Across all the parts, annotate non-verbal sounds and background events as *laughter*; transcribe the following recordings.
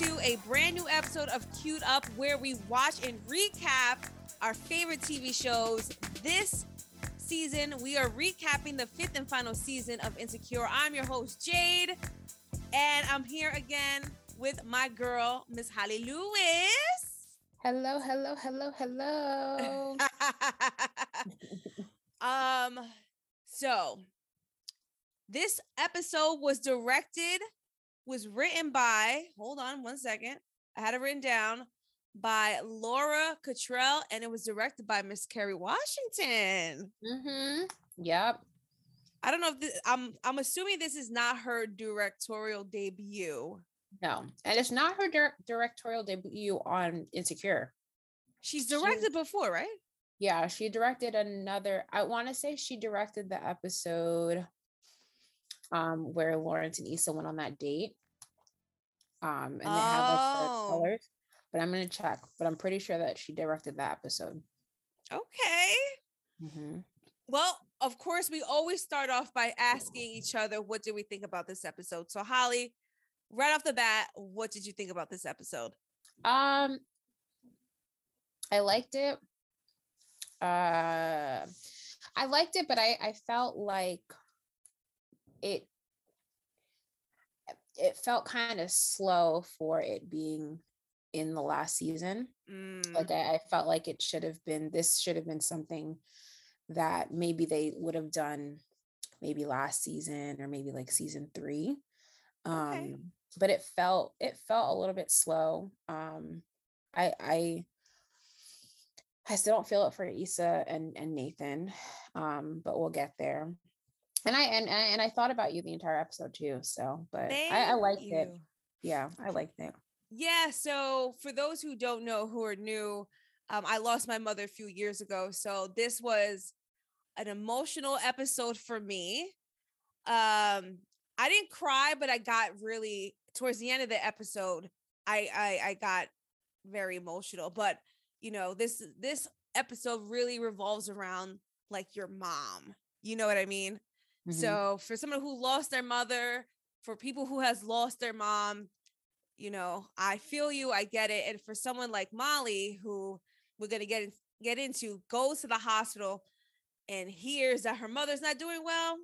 to a brand new episode of Queued Up where we watch and recap our favorite TV shows. This season, we are recapping the fifth and final season of Insecure. I'm your host, Jade, and I'm here again with my girl, Miss Holly Lewis. Hello, hello, hello, hello. *laughs* um, so this episode was directed, was written by, hold on one second. I had it written down by Laura Kittrell, and it was directed by Miss Kerry Washington. mm-hmm. Yep. I don't know if this, I'm I'm assuming this is not her directorial debut. No, and it's not her dir- directorial debut on Insecure. She's directed before, right? Yeah, she directed another. I want to say she directed the episode um where Lawrence and Issa went on that date. Um, and they have like the Oh. colors. But I'm gonna check. But I'm pretty sure that she directed that episode. Okay. Mhm. Well, of course, we always start off by asking each other, what did we think about this episode? So, Holly, right off the bat, what did you think about this episode? Um, I liked it. Uh, I liked it, but I I felt like it it felt kind of slow for it being in the last season. Mm, Like I, I felt like it should have been this should have been something that maybe they would have done maybe last season or maybe like season three. Um Okay. but it felt it felt a little bit slow. Um I I I still don't feel it for Issa and, and Nathan. Um, but we'll get there. And I and and I thought about you the entire episode too. So, but I, I liked it. Yeah, I liked it. Yeah. So, for those who don't know, who are new, um, I lost my mother a few years ago. So, this was an emotional episode for me. Um, I didn't cry, but I got really towards the end of the episode. I I, I got very emotional. But you know, this this episode really revolves around like your mom. You know what I mean? Mhm. So for someone who lost their mother, for people who has lost their mom, you know, I feel you, I get it. And for someone like Molly, who we're gonna get get into, goes to the hospital and hears that her mother's not doing well,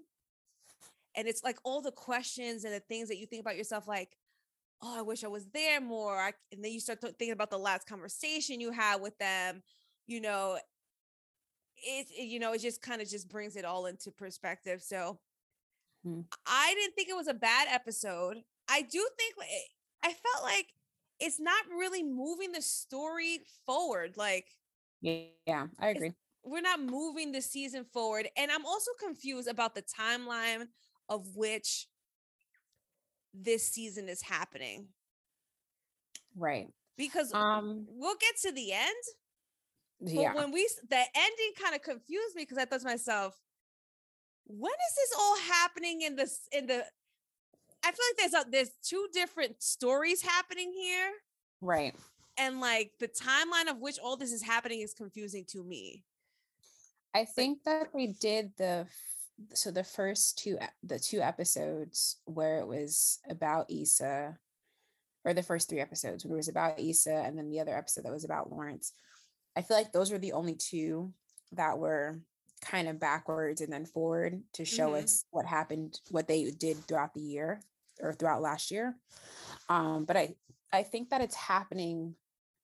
and it's like all the questions and the things that you think about yourself, like, oh, I wish I was there more. I, and then you start thinking about the last conversation you had with them, you know. It, it you know it just kind of just brings it all into perspective. So Hmm. I didn't think it was a bad episode. I do think I felt like it's not really moving the story forward. Like Yeah, I agree. we're not moving the season forward. And I'm also confused about the timeline of which this season is happening Right. because Um we'll get to the end. But when we the ending kind of confused me because I thought to myself, when is this all happening in this in the I feel like there's a, there's two different stories happening here Right. and like the timeline of which all this is happening is confusing to me. I think that we did the so the first two the two episodes where it was about Issa or the first three episodes when it was about Issa and then the other episode that was about Lawrence. I feel like those were the only two that were kind of backwards and then forward to show Mhm. us what happened, what they did throughout the year or throughout last year. Um, but I I think that it's happening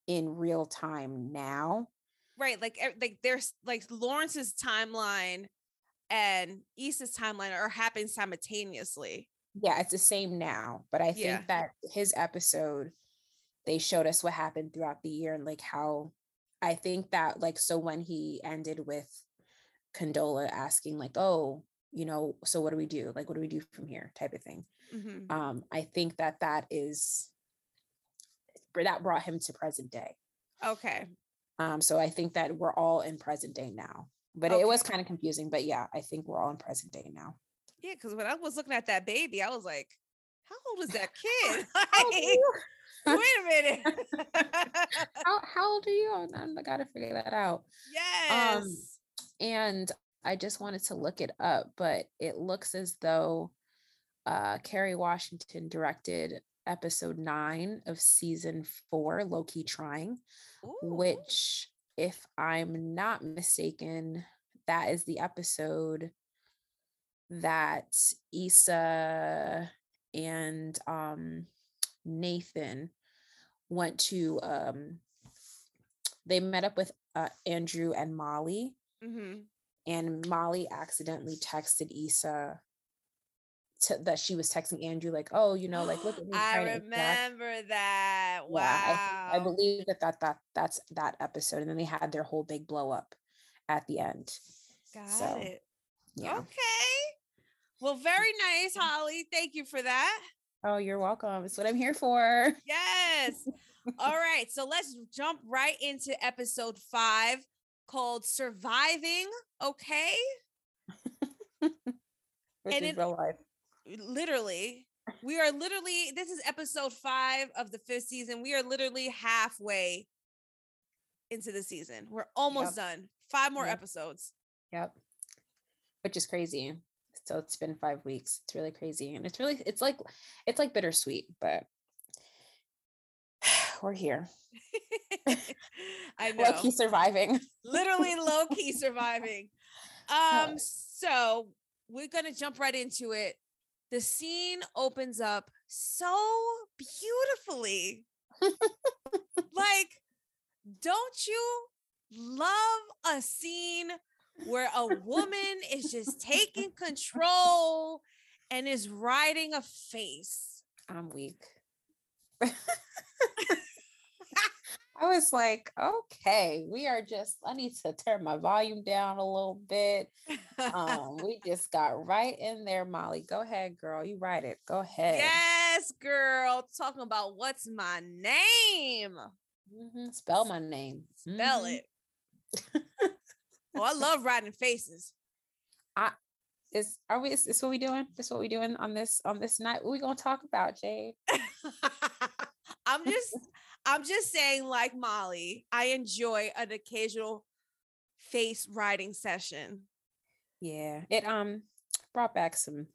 in real time now. Right, like like there's like Lawrence's timeline and Issa's timeline are happening simultaneously. yeah it's the same now but i think Yeah. that his episode they showed us what happened throughout the year and like how i think that like so when he ended with condola asking like oh you know so what do we do like what do we do from here type of thing Mhm. um i think that that is that brought him to present day Okay. um so i think that we're all in present day now but it was kind of confusing but yeah i think we're all in present day now Yeah, because when I was looking at that baby, I was like, how old is that *laughs* kid? *laughs* How old are Like? Wait *laughs* a minute. *laughs* how, how old are you I- I gotta figure that out yes. and I just wanted to look it up, but it looks as though uh, Kerry Washington directed episode nine of season four, Low Key Trying, Ooh. which, if I'm not mistaken, that is the episode that Issa and um, Nathan went to um, they met up with uh, Andrew and Molly, Mhm. and Molly accidentally texted Issa to, that she was texting Andrew like, "Oh, you know, like look at *gasps* me." I trying to interact." remember that. Wow. Yeah, I, I believe that, that that that's that episode, and then they had their whole big blow up at the end. Got so, it. Yeah. Okay. Well, very nice, Holly. Thank you for that. Oh, you're welcome. It's what I'm here for. Yes. All right. So let's jump right into episode five called Surviving. Okay. *laughs* Which And is it- real life. Literally, we are literally, this is episode five of the fifth season. We are literally halfway into the season. We're almost done. Five more Yep. episodes. Yep. Which is crazy. So it's been five weeks. It's really crazy. And it's really, it's like, it's like bittersweet, but *sighs* we're here. *laughs* I *laughs* know. Low key surviving. literally low key *laughs* surviving. Um, so we're gonna jump right into it. The scene opens up so beautifully. like, don't you love a scene where a woman is just taking control and is riding a face? I'm weak. *laughs* I was like, okay, we are just, I need to turn my volume down a little bit. Um, we *laughs* just got right in there, Molly. Go ahead, girl. You write it. Go ahead. yes, girl. Talking about what's my name. Mhm, Spell my name. Spell Mhm. it. *laughs* oh, I love riding faces. I is are we is this what we doing? This what we doing on this on this night? What we gonna talk about, Jade? *laughs* I'm just I'm just saying, like Molly, I enjoy an occasional face riding session. Yeah. It um brought back some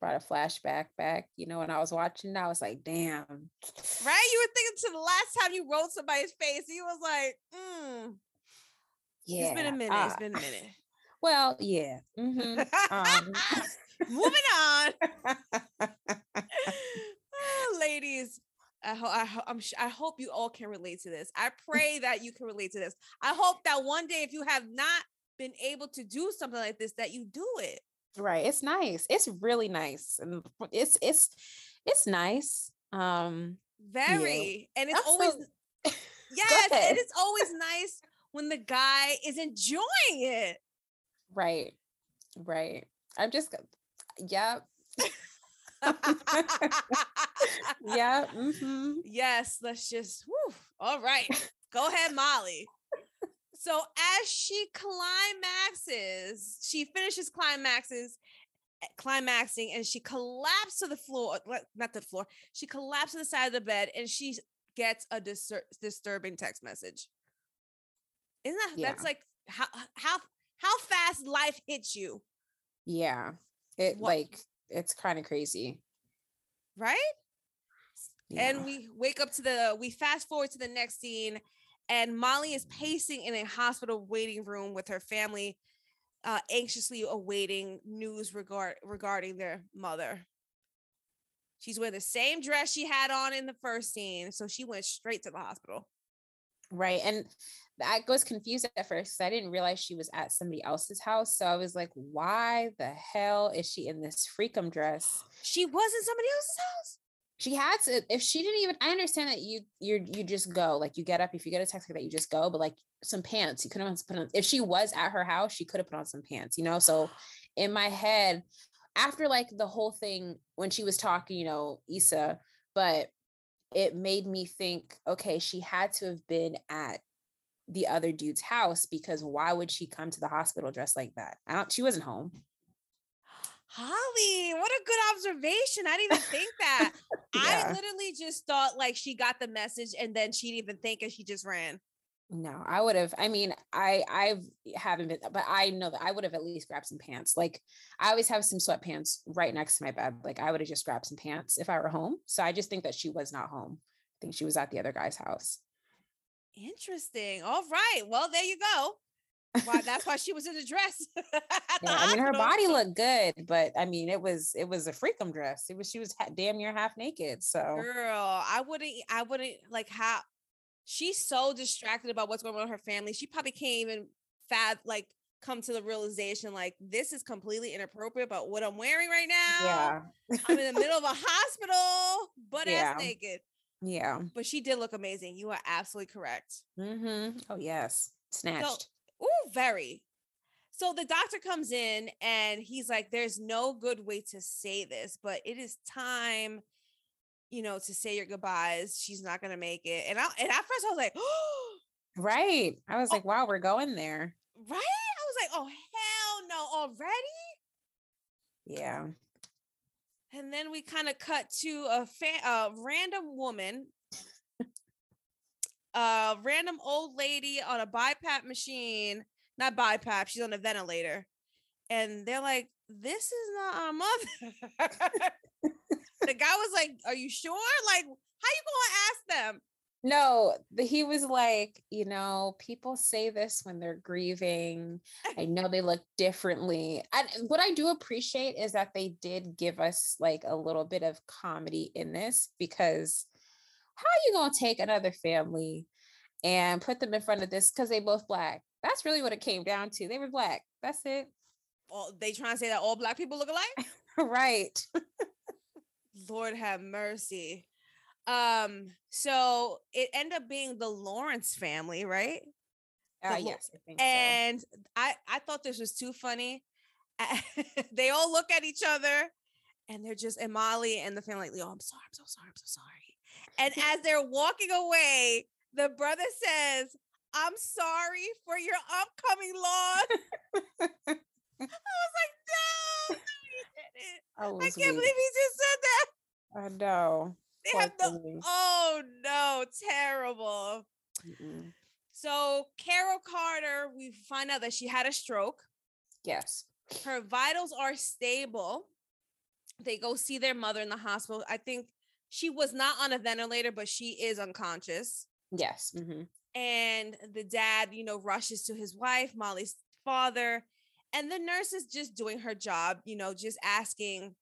brought a flashback back. You know, when I was watching, I was like, damn. Right? You were thinking to the last time you rode somebody's face, you was like, mm, Yeah. it's been a minute. uh, it's been a minute. *sighs* well, yeah. mhm, um, *laughs* Moving on. *laughs* Ah, ladies I, ho- I, ho- I'm sh- I hope you all can relate to this i pray that you can relate to this i hope that one day if you have not been able to do something like this that you do it right. It's nice. It's really nice. And it's it's it's nice. Um very and it's always *laughs* yes and it's always nice when the guy is enjoying it right. Right. I'm just yep. *laughs* Yeah. hmm Yes, let's just whew. all right. Go ahead, Molly. So as she climaxes, she finishes climaxes eh, climaxing and she collapsed to the floor, not the floor. She collapsed to the side of the bed and she gets a distur- disturbing text message. Isn't that that's like how how how fast life hits you, Yeah. It What- like it's kind of crazy. right? Yeah. And we wake up to the, we fast forward to the next scene, and Molly is pacing in a hospital waiting room with her family, uh, anxiously awaiting news regard regarding their mother. She's wearing the same dress she had on in the first scene, so she went straight to the hospital. Right. And I was confused at first because I didn't realize she was at somebody else's house. So I was like, why the hell is she in this freakum dress? She was in somebody else's house. She had to, if she didn't even, I understand that you, you're, you just go, like you get up, if you get a text like that, you just go, but like some pants, you couldn't have put on, if she was at her house, she could have put on some pants, you know? So in my head, after like the whole thing, when she was talking, you know, Issa, but it made me think, okay, she had to have been at the other dude's house because why would she come to the hospital dressed like that? I don't, she wasn't home. Holly, what a good observation. I didn't even think that. *laughs* I literally just thought like she got the message and then she didn't even think and she just ran. No, I would have. I mean, I I haven't been, but I know that I would have at least grabbed some pants. Like I always have some sweatpants right next to my bed. Like I would have just grabbed some pants if I were home. So I just think that she was not home. I think she was at the other guy's house. Interesting. All right. Well, there you go. Why that's why she was in a dress. *laughs* yeah, I mean, her body looked good, but I mean, it was it was a freakum dress. It was she was ha- damn near half naked. So, girl, I wouldn't, I wouldn't like how she's so distracted about what's going on with her family. She probably can't even fab like come to the realization like this is completely inappropriate about what I'm wearing right now. Yeah. I'm in the middle of a *laughs* hospital, butt Yeah. ass naked. Yeah. But she did look amazing. You are absolutely correct. Mm-hmm. Oh yes, snatched. Ooh, very. So the doctor comes in and he's like, There's no good way to say this, but it is time, you know, to say your goodbyes. She's not gonna make it. And I and at first I was like, oh, *gasps* right. I was Oh. like, wow, we're going there. right? I was like, oh hell no, already? Yeah. And then we kind of cut to a fa- a random woman, a random old lady on a BiPAP machine, not BiPAP, she's on a ventilator. And they're like, this is not our mother. *laughs* the guy was like, are you sure? Like, how you gonna ask them? No, the, he was like, you know, people say this when they're grieving. I *laughs* know they look differently. And what I do appreciate is that they did give us like a little bit of comedy in this because how are you going to take another family and put them in front of this because they both black? That's really what it came down to. They were black. That's it. All, they trying to say that all black people look alike? *laughs* right. Lord have mercy. Um, so it ended up being the Lawrence family, right? Uh, yes, I think so. And I I thought this was too funny. *laughs* they all look at each other and they're just and Molly and the family like, oh, I'm sorry, I'm so sorry, I'm so sorry. And *laughs* as they're walking away, the brother says, I'm sorry for your upcoming loss. *laughs* I was like, no, no, he didn't. I, I can't weak. believe he just said that. I know. They have no thing. oh no, terrible. Mm-mm. So Carol Carter, we find out that she had a stroke. Yes. Her vitals are stable. They go see their mother in the hospital. I think she was not on a ventilator, but she is unconscious. Yes. mhm. And the dad, you know, rushes to his wife, Molly's father. And the nurse is just doing her job, you know, just asking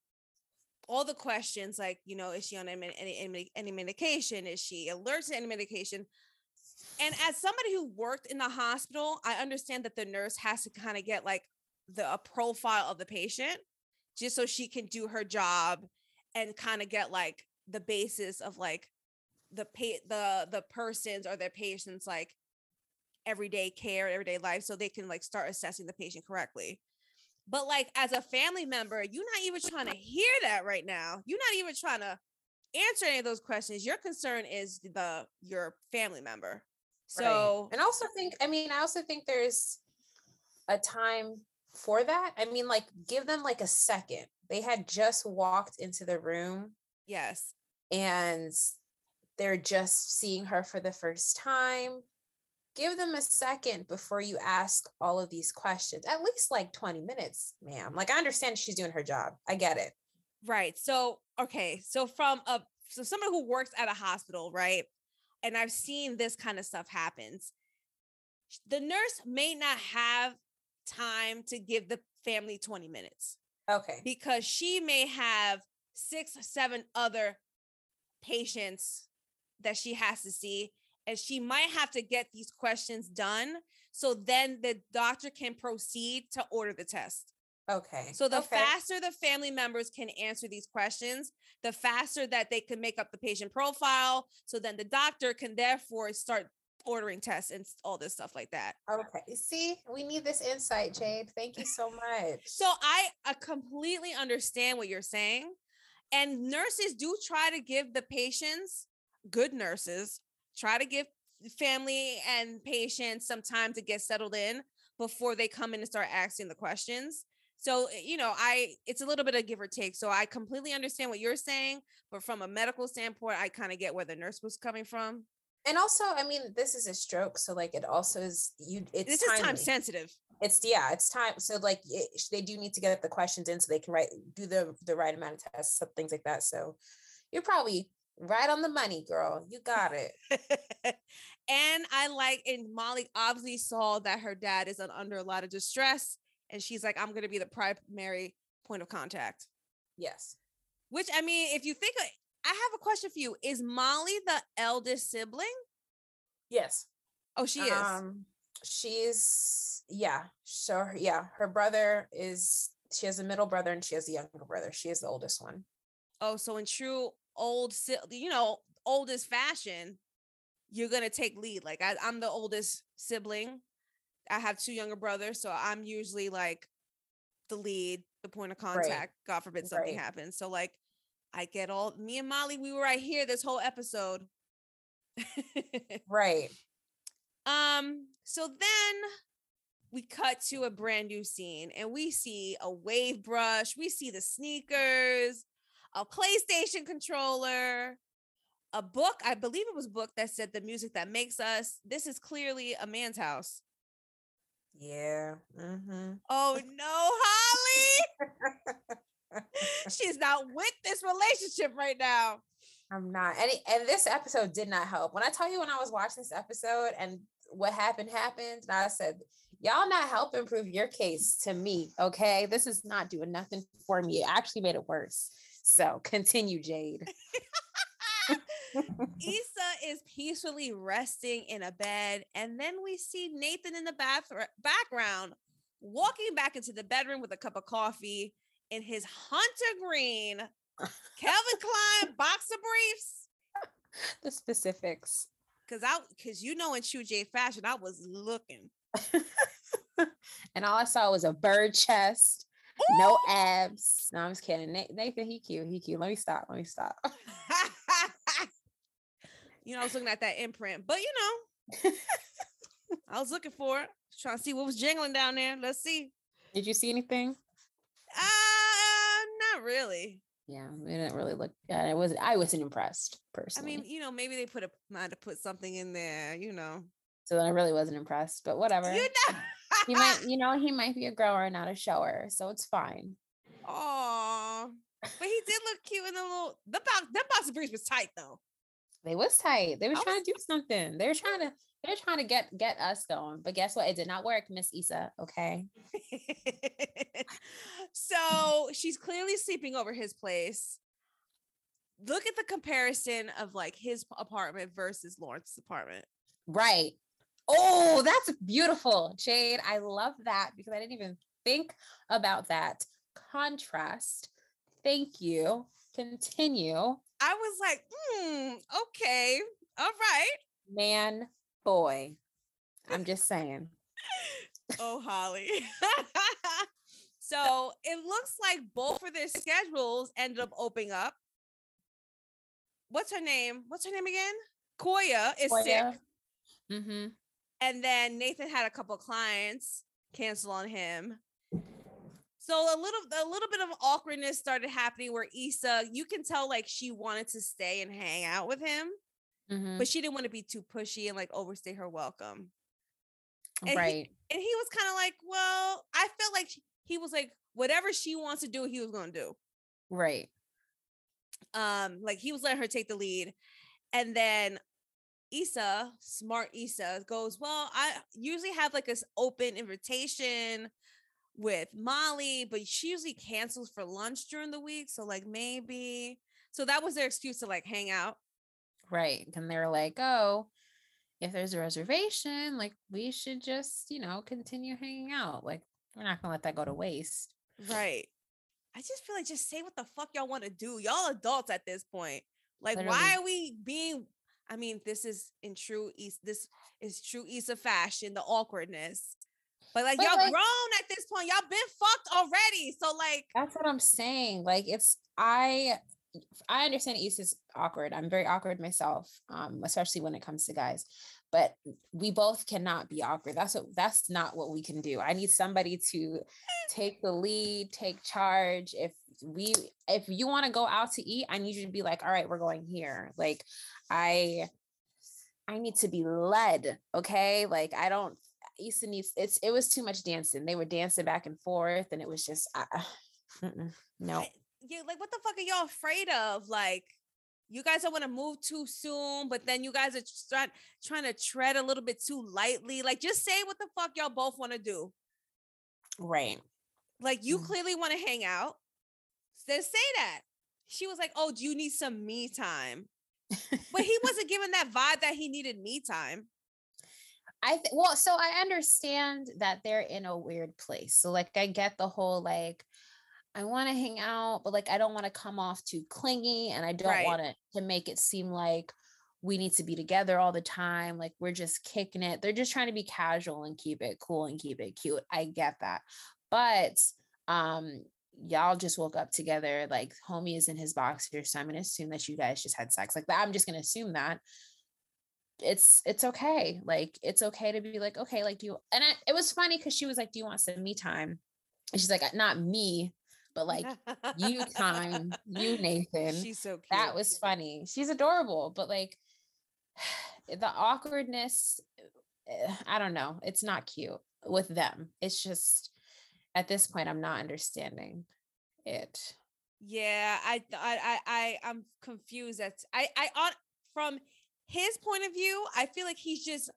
all the questions like, you know, is she on any, any, any, medication? Is she alert to any medication? And as somebody who worked in the hospital, I understand that the nurse has to kind of get like the a profile of the patient just so she can do her job and kind of get like the basis of like the pa- the the persons or their patients like everyday care everyday life so they can like start assessing the patient correctly but like as a family member you're not even trying to hear that right now you're not even trying to answer any of those questions your concern is the your family member Right. so and also think, I mean, I also think there's a time for that. I mean, like, give them like a second. They had just walked into the room yes and they're just seeing her for the first time. Give them a second before you ask all of these questions. At least like 20 minutes, ma'am. Like, I understand she's doing her job. I get it. Right. So, okay. So from a so someone who works at a hospital, right? And I've seen this kind of stuff happens. The nurse may not have time to give the family 20 minutes Okay. because she may have six, seven other patients that she has to see and she might have to get these questions done so then the doctor can proceed to order the test. Okay. So the okay. faster the family members can answer these questions, the faster that they can make up the patient profile. So then the doctor can therefore start ordering tests and all this stuff like that. Okay. See, we need this insight, Jade. Thank you so much. So I, I completely understand what you're saying. And nurses do try to give the patients, good nurses, try to give family and patients some time to get settled in before they come in and start asking the questions. So, eh, you know, I it's a little bit of give or take. So I completely understand what you're saying, but from a medical standpoint, I kind of get where the nurse was coming from. And also, I mean, this is a stroke, so like it also is you. It's this is time sensitive. It's yeah, it's time. So like it, they do need to get the questions in so they can write do the the right amount of tests, some things like that. So you're probably right on the money, girl. You got it. *laughs* and I like, and Molly obviously saw that her dad is under a lot of distress, and she's like, I'm gonna be the primary point of contact. Yes. Which I mean, if you think I have a question for you. Is Molly the eldest sibling? Yes. Oh, she is. Um, she's yeah. So yeah, her brother is she has a middle brother and she has a younger brother. She is the oldest one. Oh, so in true old, you know, oldest fashion, you're gonna take lead. Like I, I'm the oldest sibling. I have two younger brothers, so I'm usually like the lead, the point of contact. Right. God forbid something right. happens. So like I get all me and Molly, we were right here this whole episode. right. *laughs* Um, so then we cut to a brand new scene and we see a wave brush, we see the sneakers, a PlayStation controller, a book. I believe it was a book that said the music that makes us. This is clearly a man's house. Yeah. Mm-hmm. Oh no, Holly. *laughs* She's not with this relationship right now. I'm not. And, and this episode did not help. When I tell you when I was watching this episode and what happened happened, and I said, Y'all not helping prove your case to me. Okay. This is not doing nothing for me. It actually made it worse. So continue, Jade. *laughs* *laughs* Issa is peacefully resting in a bed, and then we see Nathan in the bath- background walking back into the bedroom with a cup of coffee in his hunter green Calvin Klein boxer briefs. *laughs* The specifics. Cause I cause you know in True J fashion, I was looking. and all I saw was a bird chest, Ooh! no abs. No, I'm just kidding. Nathan, he cute. He cute. Let me stop. Let me stop. *laughs* you know, I was looking at that imprint, but you know, *laughs* I was looking for it, trying to see what was jingling down there. Let's see. Did you see anything? Uh, not really. Yeah, we didn't really look. at it was I wasn't impressed personally. I mean, you know, maybe they put a might have put something in there, you know. So then I really wasn't impressed, but whatever. You know, *laughs* he might, you know, he might be a grower, and not a shower, so it's fine. Oh, but he did look cute in the little the box. That box of briefs was tight though. They was tight. They I trying was, to do something. They were trying to they're trying to get get us going, but guess what? It did not work, Miss Issa. Okay. *laughs* so she's clearly sleeping over his place. Look at the comparison of like his apartment versus Lawrence's apartment. Right. Oh, that's beautiful, Jade. I love that because I didn't even think about that contrast. Thank you. Continue. I was like, hmm, okay, all right. Man, boy. I'm just saying. *laughs* oh, Holly. *laughs* so it looks like both of their schedules ended up opening up. What's her name? What's her name again? Koya is Koya. sick. Mm-hmm. And then Nathan had a couple clients cancel on him. So a little a little bit of awkwardness started happening where Issa, you can tell like she wanted to stay and hang out with him. Mm-hmm. But she didn't want to be too pushy and like overstay her welcome. And right. He, and he was kind of like, well, I felt like he was like, whatever she wants to do, he was going to do. Right. Um, like he was letting her take the lead. And then Issa, smart Issa, goes, Well, I usually have like this open invitation with Molly, but she usually cancels for lunch during the week. So, like, maybe. So that was their excuse to like hang out. Right. And they're like, oh, if there's a reservation, like we should just, you know, continue hanging out. Like we're not gonna let that go to waste. Right. I just feel like just say what the fuck y'all want to do. Y'all adults at this point. Like, Literally. why are we being? I mean, this is in true Issa. This is true Issa fashion, the awkwardness. But like but y'all like, grown at this point, y'all been fucked already. So like that's what I'm saying. Like it's I I understand Issa is awkward. I'm very awkward myself, um, especially when it comes to guys. But we both cannot be awkward. That's what that's not what we can do. I need somebody to take the lead, take charge. If we if you want to go out to eat, I need you to be like, all right, we're going here. Like I I need to be led. Okay. Like I don't Issa needs it's it was too much dancing. They were dancing back and forth, and it was just uh, no. Yeah, like what the fuck are y'all afraid of? Like, you guys don't want to move too soon, but then you guys are start trying to tread a little bit too lightly. Like, just say what the fuck y'all both want to do. Right. Like, you mm clearly want to hang out. Then say that. She was like, "Oh, do you need some me time?" But he *laughs* wasn't giving that vibe that he needed me time. I th- well, so I understand that they're in a weird place. So like I get the whole like I want to hang out, but like I don't want to come off too clingy and I don't right. want it to make it seem like we need to be together all the time. Like we're just kicking it. They're just trying to be casual and keep it cool and keep it cute. I get that. But um y'all just woke up together like homie is in his boxers so i'm to assume that you guys just had sex like that i'm just going to assume that it's it's okay like it's okay to be like okay like do you and I, it was funny because she was like do you want some me time and she's like not me but like you time, you *laughs* Nathan. She's so cute. That was funny. She's adorable, but like *sighs* the awkwardness, eh, I don't know. It's not cute with them. It's just at this point, I'm not understanding it. Yeah, I, I, I, I'm confused. That's I, I on from his point of view, I feel like he's just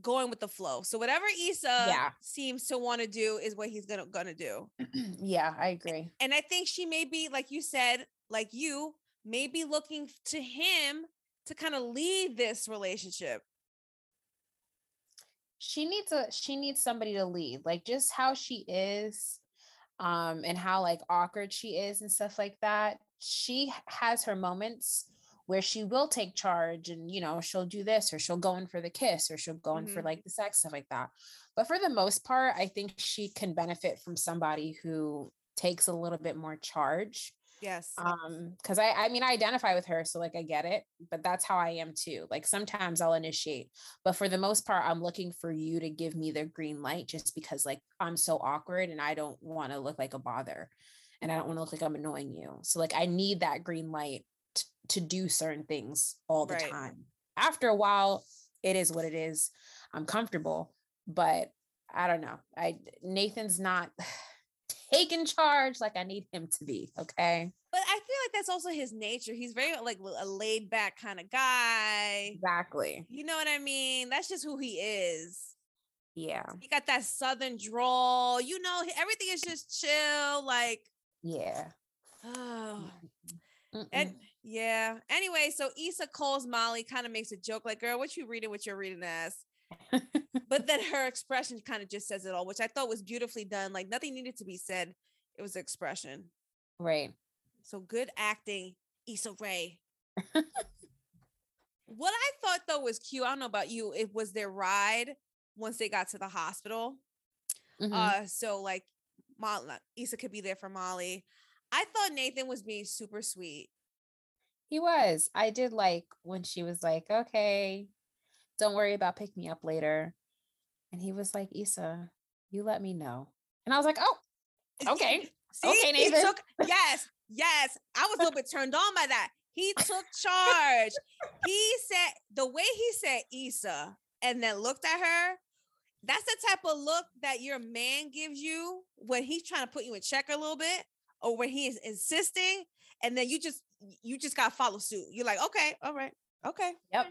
going with the flow. So whatever Issa yeah. seems to want to do is what he's gonna gonna do. *clears throat* yeah, I agree. And I think she may be, like you said, like you, may be looking to him to kind of lead this relationship. She needs a she needs somebody to lead, like just how she is, um, and how like awkward she is and stuff like that. She has her moments where she will take charge and you know she'll do this or she'll go in for the kiss or she'll go in mm-hmm. for like the sex stuff like that but for the most part i think she can benefit from somebody who takes a little bit more charge yes um because i i mean i identify with her so like i get it but that's how i am too like sometimes i'll initiate but for the most part i'm looking for you to give me the green light just because like i'm so awkward and i don't want to look like a bother and i don't want to look like i'm annoying you so like i need that green light to do certain things all the right. time. After a while, it is what it is. I'm comfortable, but I don't know. I Nathan's not *sighs* taking charge like I need him to be. Okay. But I feel like that's also his nature. He's very like a laid back kind of guy. Exactly. You know what I mean? That's just who he is. Yeah. He got that southern drawl. You know, everything is just chill. Like, yeah. Oh. *sighs* And yeah. Anyway, so Issa calls Molly, kind of makes a joke like, girl, what you reading what you're reading as? *laughs* but then her expression kind of just says it all, which I thought was beautifully done. Like nothing needed to be said. It was expression. Right. So good acting, Issa Rae. *laughs* what I thought though was cute, I don't know about you, it was their ride once they got to the hospital. Mm-hmm. Uh so like Molly, Issa could be there for Molly. I thought Nathan was being super sweet. He was. I did like when she was like, okay, don't worry about pick me up later. And he was like, Issa, you let me know. And I was like, oh, okay. *laughs* See, okay, Nathan. Took, yes, yes. I was a little bit turned on by that. He took charge. he said the way he said Issa and then looked at her. That's the type of look that your man gives you when he's trying to put you in check a little bit or when he is insisting and then you just you just gotta follow suit. You're like, okay, all right, okay. Yep.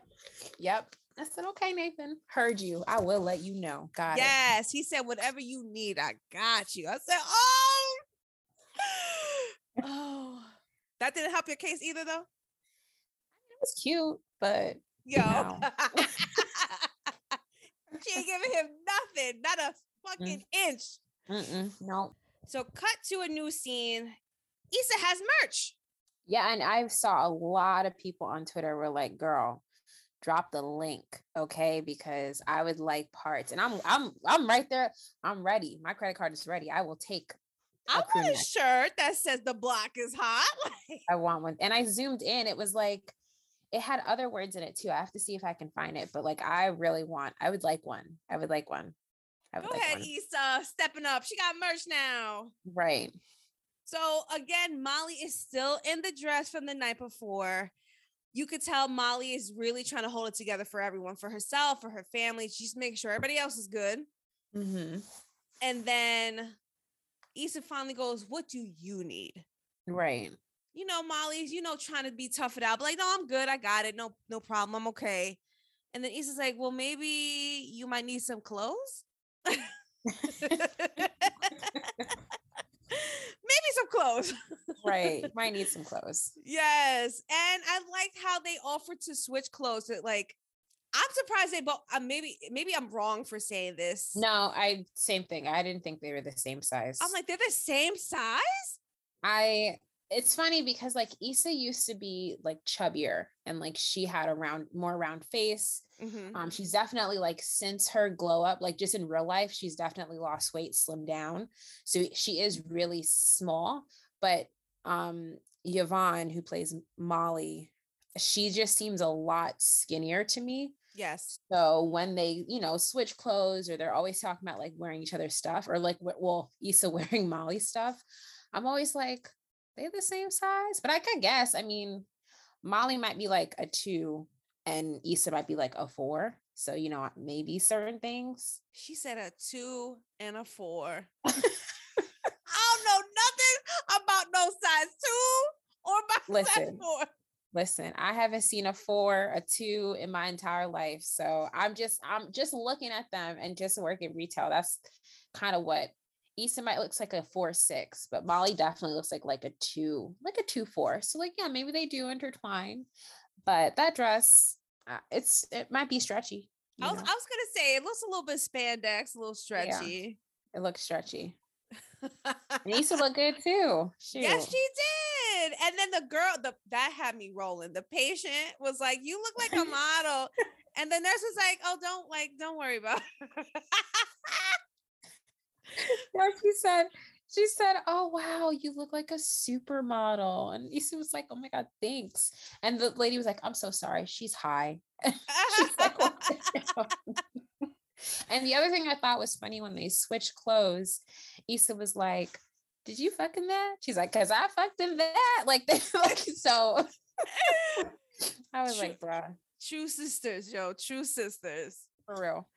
Yep. I said, okay, Nathan. Heard you. I will let you know. Got yes. It. He said, whatever you need, I got you. I said, oh, *gasps* oh. That didn't help your case either, though. It was cute, but yo, no. *laughs* she ain't giving him nothing, not a fucking mm. inch. Mm-mm, no. So, cut to a new scene. Issa has merch. Yeah, and I saw a lot of people on Twitter were like, "Girl, drop the link, okay? Because I would like parts." And I'm I'm I'm right there. I'm ready. My credit card is ready. I will take I want a shirt that says the block is hot. *laughs* I want one. And I zoomed in. It was like it had other words in it too. I have to see if I can find it. But like I really want, I would like one. I would like one. I would Go like ahead, one. Issa, stepping up. She got merch now. Right. So again, Molly is still in the dress from the night before. You could tell Molly is really trying to hold it together for everyone, for herself, for her family. She's making sure everybody else is good. Mm-hmm. And then Issa finally goes, What do you need? Right. You know, Molly's, you know, trying to be tough it out, but like, no, I'm good. I got it. No, no problem. I'm okay. And then Issa's like, Well, maybe you might need some clothes. *laughs* *laughs* maybe some clothes. *laughs* right. Might need some *laughs* clothes. Yes. And I like how they offered to switch clothes. That like I'm surprised they both uh, maybe maybe I'm wrong for saying this. No, I same thing. I didn't think they were the same size. I'm like, they're the same size? I it's funny because like Issa used to be like chubbier and like she had a round more round face. Mhm. Um, she's definitely like since her glow up, like just in real life, she's definitely lost weight, slimmed down. So she is really small. But um Yvonne, who plays Molly, she just seems a lot skinnier to me. Yes. So when they, you know, switch clothes or they're always talking about like wearing each other's stuff or like, well, Issa *laughs* wearing Molly's stuff, I'm always like, they're the same size. But I can guess, I mean, Molly might be like a two and Issa might be like a four. So, you know, maybe certain things. She said a two and a four. *laughs* I don't know nothing about no size two or about size Listen. *laughs* Listen, I haven't seen a four, a two in my entire life. So I'm just, I'm just looking at them and just working retail. That's kind of what Issa might looks like a four six, but Molly definitely looks like like a two, like a two four. So like yeah, maybe they do intertwine, but that dress, uh, it's it might be stretchy. I was, know? I was gonna say it looks a little bit spandex, a little stretchy. it looks stretchy. *laughs* And Issa look good too. Shoot. yes, she did. And then the girl, the that had me rolling. The patient was like, "You look like a *laughs* model," and the nurse was like, "Oh, don't like, don't worry about." it." Yeah, she said, she said, Oh wow, you look like a supermodel. And Issa was like, Oh my god, thanks. And the lady was like, I'm so sorry. She's high. *laughs* She's like, "What the hell?" *laughs* and the other thing I thought was funny when they switched clothes, Issa was like, Did you fuck in that? She's like, Cause I fucked in that. Like, *laughs* they, like so *laughs* I was like, bruh, True sisters, yo, true sisters. for real.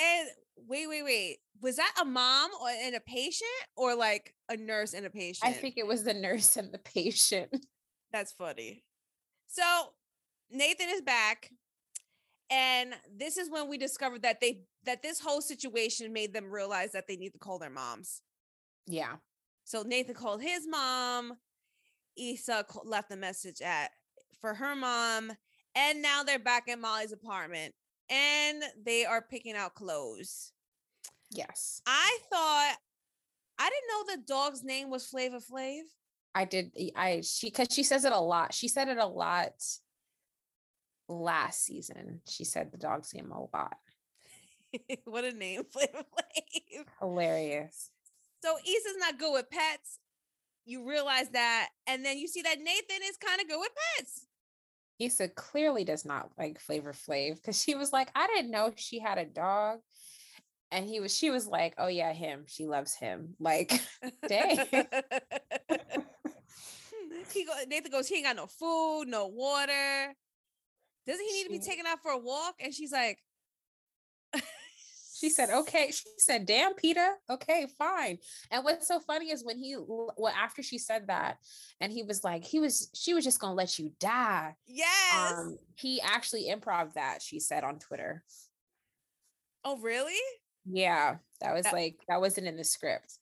And wait, wait, wait. Was that a mom or and a patient or like a nurse and a patient? I think it was the nurse and the patient. *laughs* That's funny. So Nathan is back. And this is when we discovered that they that this whole situation made them realize that they need to call their moms. Yeah. So Nathan called his mom. Issa left a message at for her mom, and now they're back in Molly's apartment, and they are picking out clothes. Yes. I thought I didn't know the dog's name was Flavor Flav. I did. I she because she says it a lot. She said it a lot last season. She said the dog's name a lot. *laughs* what a name, Flavor Flav. Hilarious. So Issa's not good with pets. You realize that, and then you see that Nathan is kind of good with pets. Issa clearly does not like Flavor Flav because she was like, I didn't know she had a dog. And he was, she was like, Oh yeah, him. She loves him. Like, *laughs* dang. *laughs* he go, Nathan goes, he ain't got no food, no water. Doesn't he need to be taken out for a walk? And she's like, She said, okay. She said, damn, Peter. Okay, fine. And what's so funny is when he, well, after she said that, and he was like, he was, she was just going to let you die. yes. Um, he actually improv that, she said on Twitter. oh, really? Yeah, that was That- like, that wasn't in the script.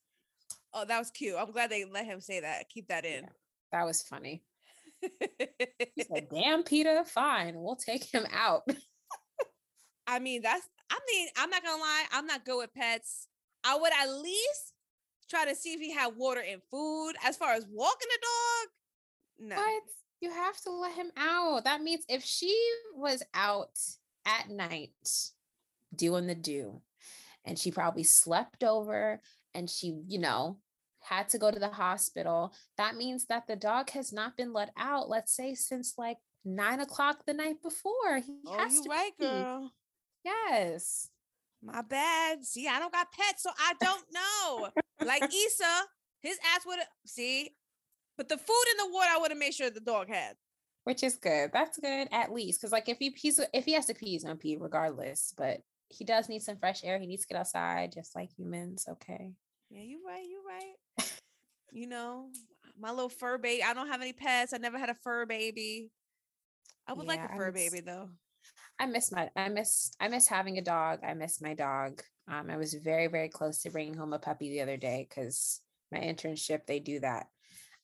Oh, that was cute. I'm glad they let him say that. Keep that in. That was funny. He said, *laughs* damn, Peter, fine. We'll take him out. I mean, that's, I mean, I'm not gonna lie, I'm not good with pets. I would at least try to see if he had water and food. As far as walking the dog, no. But you have to let him out. That means if she was out at night doing the do, and she probably slept over and she, you know, had to go to the hospital, that means that the dog has not been let out, let's say, since like nine o'clock the night before. He Oh, has you to right, be. girl. Yes. My bad. See, I don't got pets, so I don't know. like *laughs* Issa, his ass would have see, but the food and the water I would have made sure the dog had. which is good. That's good at least. Cause like if he he's if he has to pee, he's gonna pee regardless. But he does need some fresh air. He needs to get outside just like humans. Okay. Yeah, you're right, You're right. you know, my little fur baby. I don't have any pets. I never had a fur baby. I would like a fur miss- baby though. I miss my I miss I miss having a dog. I miss my dog. Um, I was very, very close to bringing home a puppy the other day because my internship, they do that,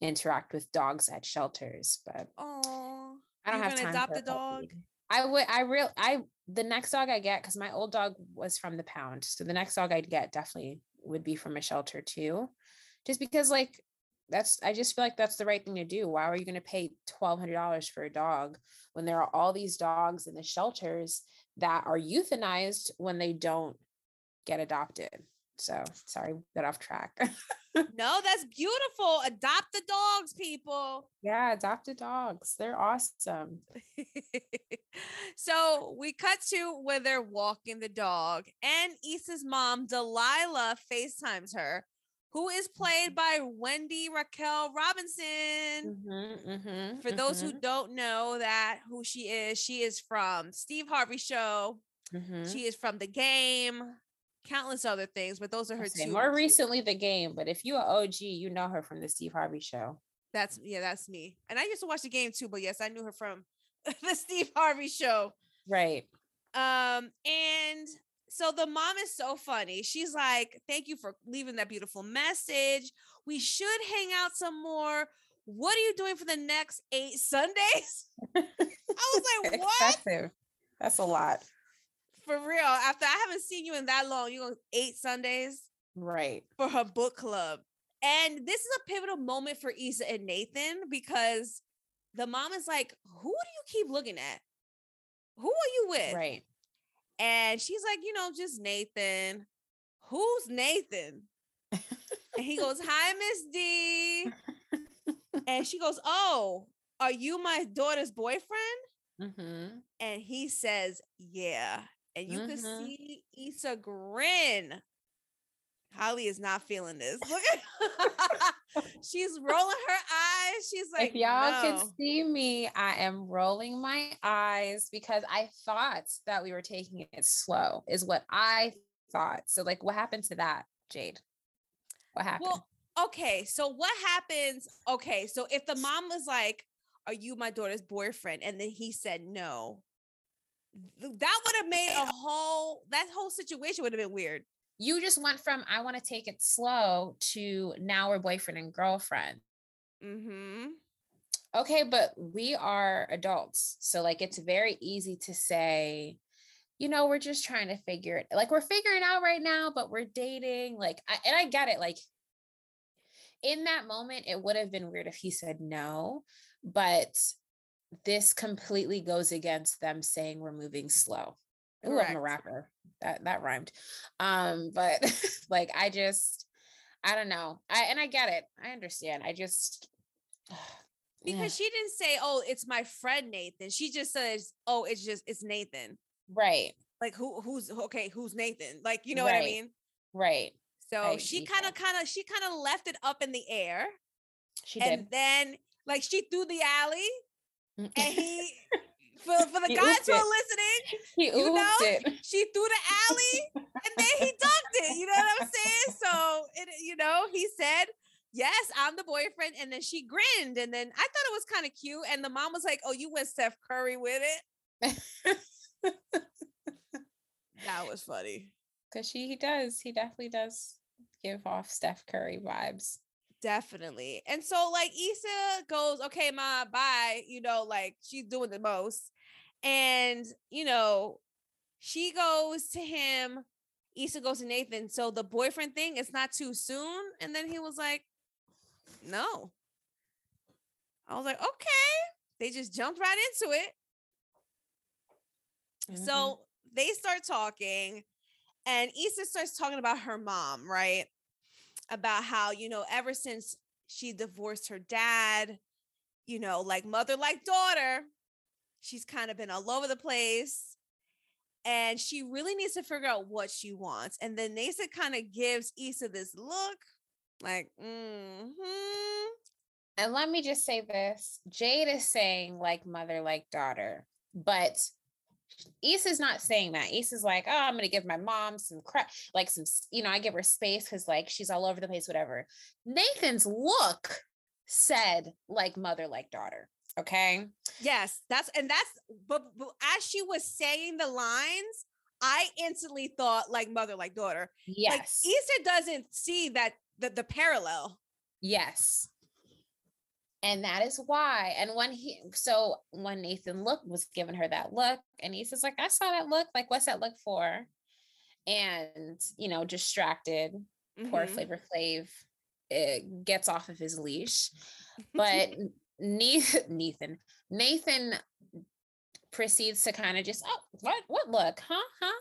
interact with dogs at shelters, but Oh, I don't have time adopt for a dog? puppy. I would I real I the next dog I get because my old dog was from the pound. So the next dog I'd get definitely would be from a shelter too. Just because like that's I just feel like that's the right thing to do. Why are you gonna pay twelve hundred dollars for a dog when there are all these dogs in the shelters that are euthanized when they don't get adopted? So sorry, got off track. *laughs* no, that's beautiful. Adopt the dogs, people. yeah, adopted dogs. They're awesome. *laughs* so we cut to where they're walking the dog, and Issa's mom, Delilah, FaceTimes her, who is played by Wendy Raquel Robinson. Mhm, mhm, For those who mhm, don't know that who she is, she is from Steve Harvey Show. mhm. She is from the game, countless other things, but those are her say two. more recently the game, but if you are OG, you know her from the Steve Harvey show. That's yeah, that's me. And I used to watch the game too, but yes, I knew her from *laughs* the Steve Harvey show. Right. Um, and so the mom is so funny. She's like, Thank you for leaving that beautiful message. We should hang out some more. What are you doing for the next eight Sundays? *laughs* I was like, What? Excessive. That's a lot. For real. After I haven't seen you in that long, you go eight Sundays Right. for her book club. And this is a pivotal moment for Issa and Nathan because the mom is like, Who do you keep looking at? Who are you with? Right. And she's like, You know, just Nathan. Who's Nathan? And he goes, Hi, Miss D. And she goes, Oh, are you my daughter's boyfriend? hmm And he says, Yeah. And you could Mhm. see Issa grin. Holly is not feeling this. *laughs* Look at *laughs* she's rolling her eyes. She's like, if y'all no. could see me, I am rolling my eyes because I thought that we were taking it slow, is what I thought. So, like, what happened to that, Jade? What happened? Well, okay. So what happens? Okay, so if the mom was like, "Are you my daughter's boyfriend?" and then he said no, that would have made a *laughs* whole that whole situation would have been weird. You just went from I want to take it slow to now we're boyfriend and girlfriend. Mm-hmm. Okay, but we are adults. So like it's very easy to say, you know, we're just trying to figure it like we're figuring out right now, but we're dating. Like I, and I get it. Like in that moment, it would have been weird if he said no, but this completely goes against them saying we're moving slow. Ooh, I'm a rapper. That that rhymed. Um, but *laughs* like I just I don't know. I and I get it. I understand. I just *sighs* Because she didn't say, "Oh, it's my friend Nathan." She just says, "Oh, it's just it's Nathan." right, Like who who's okay? Who's Nathan? Like you know what I mean? right. So I she kind of kind of she kind of left it up in the air, She and did. then like she threw the alley, Mm. and he for for the He guys who are listening, he you know, it. she threw the alley and then he dunked it. You know what I'm saying? So it, you know, he said, Yes, I'm the boyfriend. And then she grinned. And then I thought it was kind of cute. And the mom was like, Oh, you went Steph Curry with it. That was funny. Because she he does. He definitely does give off Steph Curry vibes. Definitely. And so like Issa goes, Okay, ma, bye. You know, like she's doing the most. And, you know, she goes to him. Issa goes to Nathan. So the boyfriend thing is not too soon. And then he was like, No. I was like, okay. They just jumped right into it. Mhm. So they start talking, and Issa starts talking about her mom, right? About how, you know, ever since she divorced her dad, you know, like mother, like daughter, she's kind of been all over the place. And she really needs to figure out what she wants. And then Nasa kind of gives Issa this look like, mm-hmm. And let me just say this Jade is saying like mother, like daughter, but Issa's not saying that. Issa's like, oh, I'm gonna give my mom some crap, like some, you know, I give her space because like she's all over the place, whatever. Nathan's look said like mother, like daughter. Okay. Yes, that's and that's but, but as she was saying the lines, I instantly thought like mother, like daughter. Yes. Like Issa doesn't see that the, the parallel. Yes. And that is why. And when he, so when Nathan look was giving her that look, and he says, like, I saw that look. Like, what's that look for? And, you know, distracted, mm-hmm. poor Flavor Flav it gets off of his leash. *laughs* But *laughs* Nathan, Nathan proceeds to kind of just, oh, what, what look? Huh? Huh?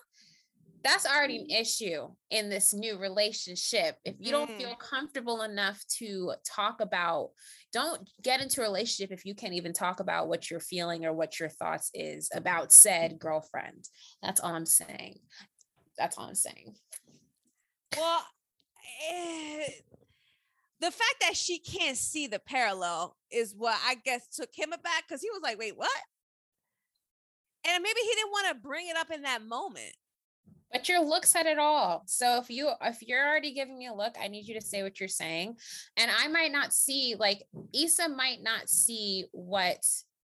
that's already an issue in this new relationship. If you don't feel mm. comfortable enough to talk about, don't get into a relationship if you can't even talk about what you're feeling or what your thoughts is about said girlfriend. That's all I'm saying. That's all I'm saying. Well, eh, the fact that she can't see the parallel is what I guess took him aback because he was like, wait, what? And maybe he didn't want to bring it up in that moment. But your look said it all. So if you if you're already giving me a look, I need you to say what you're saying. And I might not see like Issa might not see what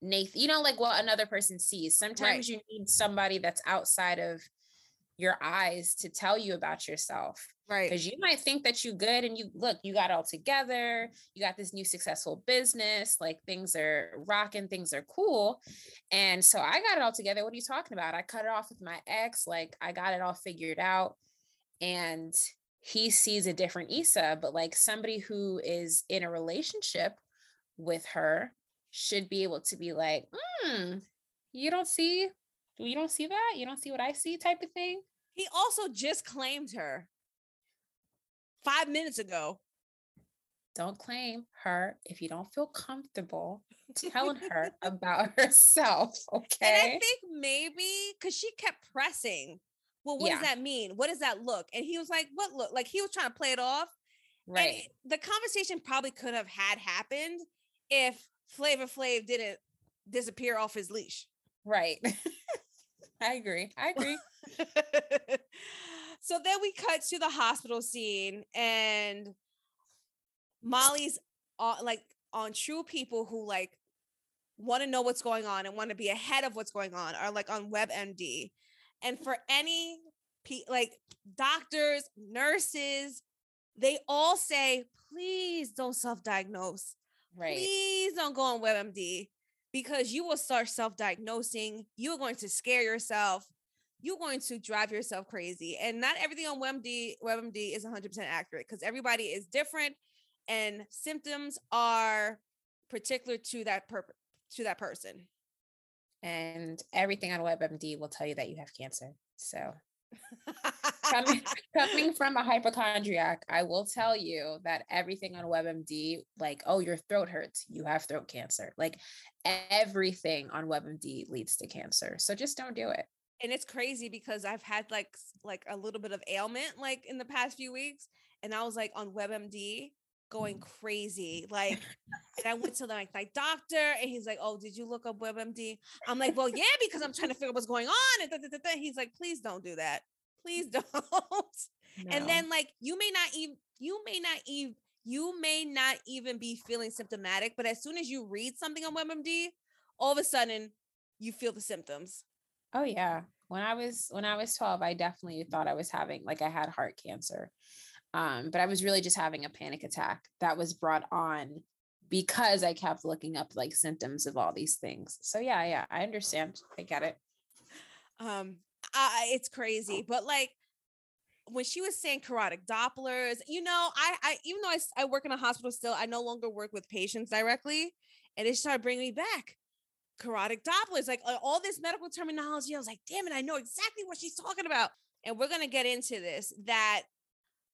Nathan, you know, like what another person sees. Sometimes right. you need somebody that's outside of your eyes to tell you about yourself. Right. Because you might think that you good and you look, you got all together, you got this new successful business, like things are rocking, things are cool. And so I got it all together. What are you talking about? I cut it off with my ex, like I got it all figured out. And he sees a different Issa, but like somebody who is in a relationship with her should be able to be like, hmm, you don't see, you don't see that? You don't see what I see type of thing. He also just claimed her five minutes ago. Don't claim her if you don't feel comfortable telling her about *laughs* herself. Okay. And I think maybe because she kept pressing. Well, what yeah. does that mean? What does that look? And he was like, What look? Like he was trying to play it off. Right. And the conversation probably could have had happened if Flavor Flav didn't disappear off his leash. Right. *laughs* I agree. I agree. *laughs* So then we cut to the hospital scene and Molly's on like on true people who like want to know what's going on and want to be ahead of what's going on are like on WebMD. And for any pe- like doctors, nurses, they all say, please don't self-diagnose. Right. Please don't go on WebMD because you will start self-diagnosing. You're going to scare yourself you're going to drive yourself crazy. And not everything on WebMD, WebMD is 100% accurate because everybody is different and symptoms are particular to that per- to that person. And everything on WebMD will tell you that you have cancer. So *laughs* coming, coming from a hypochondriac, I will tell you that everything on WebMD, like, oh, your throat hurts, you have throat cancer. Like everything on WebMD leads to cancer. So just don't do it and it's crazy because I've had like like a little bit of ailment like in the past few weeks, and I was like on WebMD going mm. crazy. Like, *laughs* and I went to like my doctor, and he's like, "Oh, did you look up WebMD?" I'm like, "Well, yeah, because I'm trying to figure out what's going on." And da, da, da, he's like, "Please don't do that. Please *laughs* don't." No. And then like you may not even you may not even you may not even be feeling symptomatic, but as soon as you read something on WebMD, all of a sudden you feel the symptoms. Oh yeah. When I was when I was 12, I definitely thought I was having like I had heart cancer. Um, but I was really just having a panic attack that was brought on because I kept looking up like symptoms of all these things. So yeah, yeah, I understand. I get it. Um, I, it's crazy, but like when she was saying carotid Dopplers, you know, I, I even though I, I work in a hospital still, I no longer work with patients directly, and it started bringing me back carotid Dopplers, like uh, all this medical terminology. I was like, damn it, I know exactly what she's talking about. And we're going to get into this that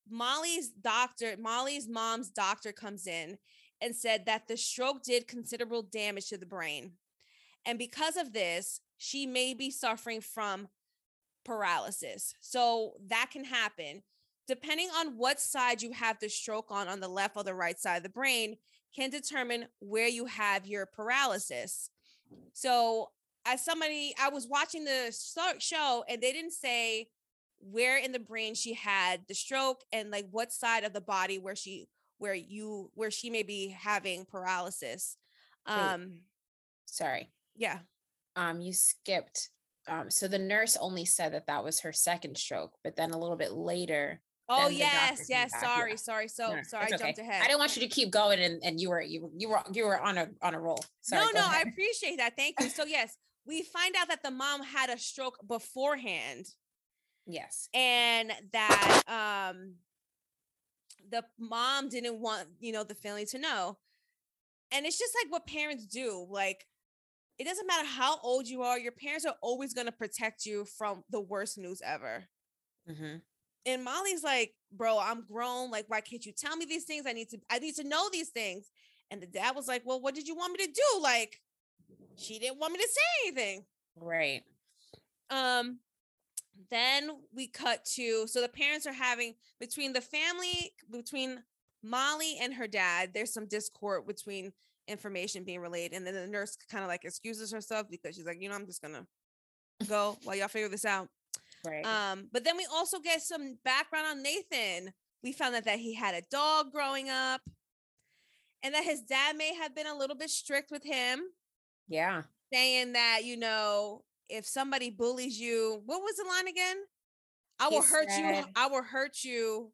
Molly's doctor, Molly's mom's doctor comes in and said that the stroke did considerable damage to the brain. And because of this, she may be suffering from paralysis. So that can happen. depending on what side you have the stroke on, on the left or the right side of the brain, can determine where you have your paralysis. So, as somebody, I was watching the show and they didn't say where in the brain she had the stroke and like what side of the body where she where you where she may be having paralysis. Um Wait. sorry. Yeah. Um you skipped um so the nurse only said that that was her second stroke, but then a little bit later Oh yes, yes. Sorry, yeah. sorry. So no, sorry, I okay. jumped ahead. I didn't want you to keep going, and, and you were you you were you were on a on a roll. Sorry, no, no, ahead. I appreciate that. Thank you. So *laughs* yes, we find out that the mom had a stroke beforehand. Yes, and that um the mom didn't want you know the family to know, and it's just like what parents do. Like it doesn't matter how old you are, your parents are always going to protect you from the worst news ever. Mm-hmm and Molly's like, bro, I'm grown. Like, why can't you tell me these things? I need to, I need to know these things. And the dad was like, Well, what did you want me to do? Like, she didn't want me to say anything. Right. Um, then we cut to so the parents are having between the family, between Molly and her dad, there's some discord between information being relayed. And then the nurse kind of like excuses herself because she's like, you know, I'm just gonna go while y'all figure this out. Right. Um, but then we also get some background on Nathan. We found out that he had a dog growing up and that his dad may have been a little bit strict with him. Yeah. Saying that, you know, if somebody bullies you, what was the line again? I will he hurt said, you. I will hurt you.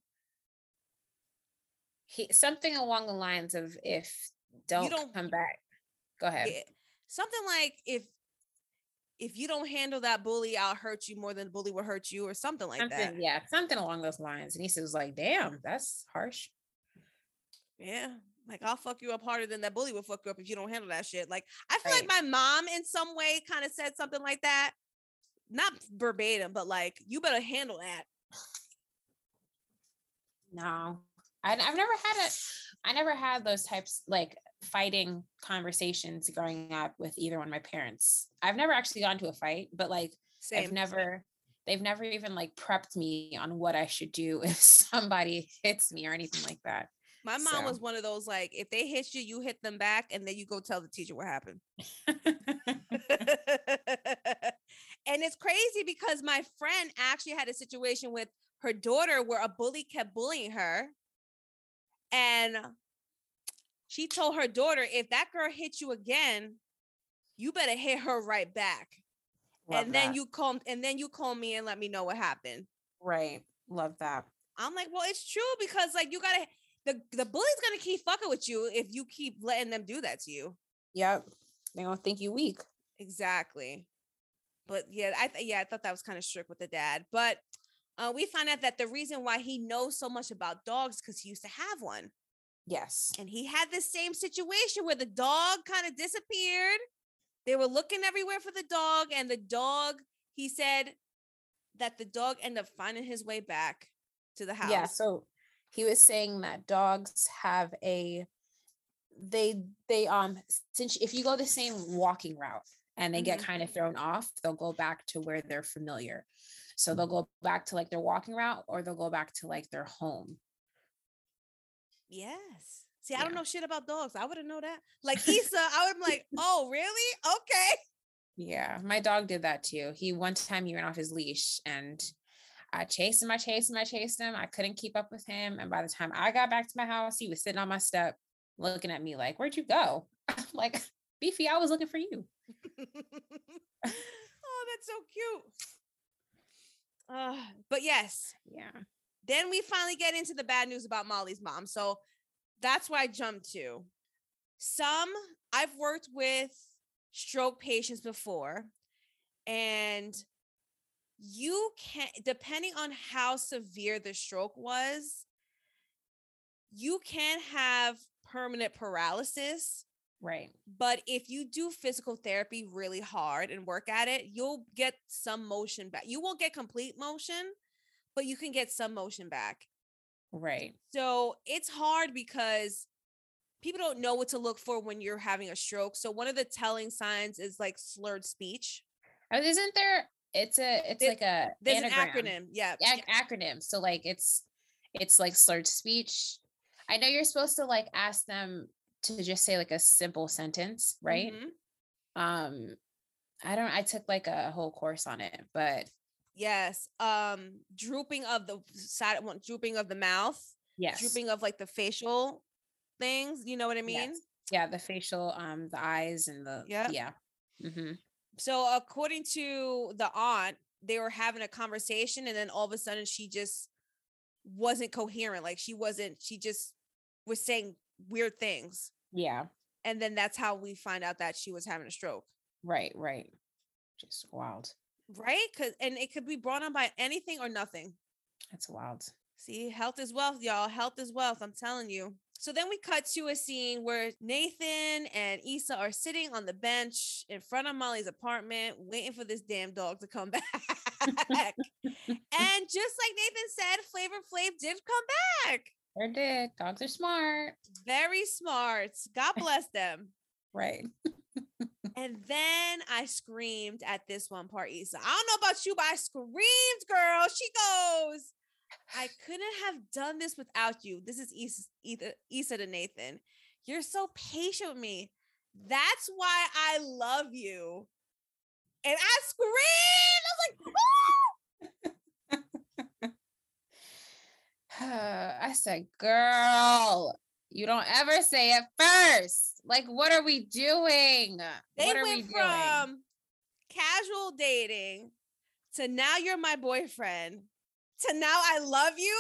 He something along the lines of if don't, don't come back. Go ahead. Something like if if you don't handle that bully, I'll hurt you more than the bully will hurt you, or something like something, that. Yeah, something along those lines. And he says, like, damn, that's harsh. Yeah. Like I'll fuck you up harder than that bully will fuck you up if you don't handle that shit. Like I feel right. like my mom in some way kind of said something like that. Not verbatim, but like you better handle that. No. I, I've never had it. I never had those types like fighting conversations growing up with either one of my parents. I've never actually gone to a fight, but like Same. I've never they've never even like prepped me on what I should do *laughs* if somebody hits me or anything like that. My mom so. was one of those like if they hit you, you hit them back and then you go tell the teacher what happened. *laughs* and it's crazy because my friend actually had a situation with her daughter where a bully kept bullying her. And she told her daughter, if that girl hits you again, you better hit her right back. Love and that. then you call and then you call me and let me know what happened. Right. Love that. I'm like, well, it's true because like you gotta the the bully's gonna keep fucking with you if you keep letting them do that to you. Yep. They're gonna think you weak. Exactly. But yeah, I th- yeah, I thought that was kind of strict with the dad. But uh, we find out that the reason why he knows so much about dogs because he used to have one. Yes. And he had the same situation where the dog kind of disappeared. They were looking everywhere for the dog, and the dog, he said that the dog ended up finding his way back to the house. Yeah. So he was saying that dogs have a they they um since if you go the same walking route and they mm-hmm. get kind of thrown off, they'll go back to where they're familiar. So they'll go back to like their walking route or they'll go back to like their home. Yes. See, I don't know shit about dogs. I wouldn't know that. Like *laughs* Issa, I would be like, oh, really? Okay. Yeah, my dog did that too. He one time he ran off his leash and I chased him, I chased him, I chased him. I couldn't keep up with him. And by the time I got back to my house, he was sitting on my step looking at me like, Where'd you go? *laughs* like, Beefy, I was looking for you. *laughs* oh, that's so cute. Uh, but yes. Yeah. Then we finally get into the bad news about Molly's mom. So that's why I jumped to. Some I've worked with stroke patients before, and you can, depending on how severe the stroke was, you can have permanent paralysis. Right. But if you do physical therapy really hard and work at it, you'll get some motion back. You won't get complete motion, but you can get some motion back. Right. So it's hard because people don't know what to look for when you're having a stroke. So one of the telling signs is like slurred speech. Oh, isn't there? It's a. It's it, like a. There's anagram. an acronym. Yeah. yeah. Acronym. So like it's it's like slurred speech. I know you're supposed to like ask them to just say like a simple sentence, right? Mhm. Um, I don't. I took like a whole course on it, but Yes. Um, drooping of the side, one drooping of the mouth, yes, drooping of like the facial things. You know what I mean? Yes. Yeah, the facial, um, the eyes and the Yep. yeah. hmm So according to the aunt, they were having a conversation, and then all of a sudden she just wasn't coherent. Like she wasn't. She just was saying weird things, Yeah. and then that's how we find out that she was having a stroke. Right. Right. Just wild. Right? Cause and it could be brought on by anything or nothing. That's wild. See, health is wealth, y'all. Health is wealth. I'm telling you. So then we cut to a scene where Nathan and Issa are sitting on the bench in front of Molly's apartment, waiting for this damn dog to come *laughs* back. *laughs* and just like Nathan said, Flavor Flav did come back. Sure did. Dogs are smart. Very smart. God bless them. Right. *laughs* And then I screamed at this one part, Issa. I don't know about you, but I screamed, girl. She goes, I couldn't have done this without you. This is Issa, Issa, Issa to Nathan. You're so patient with me. That's why I love you. And I screamed. I ah was like, I said, girl, you don't ever say it first. Like, what are we doing? they what are we went doing? from casual dating to now you're my boyfriend to now I love you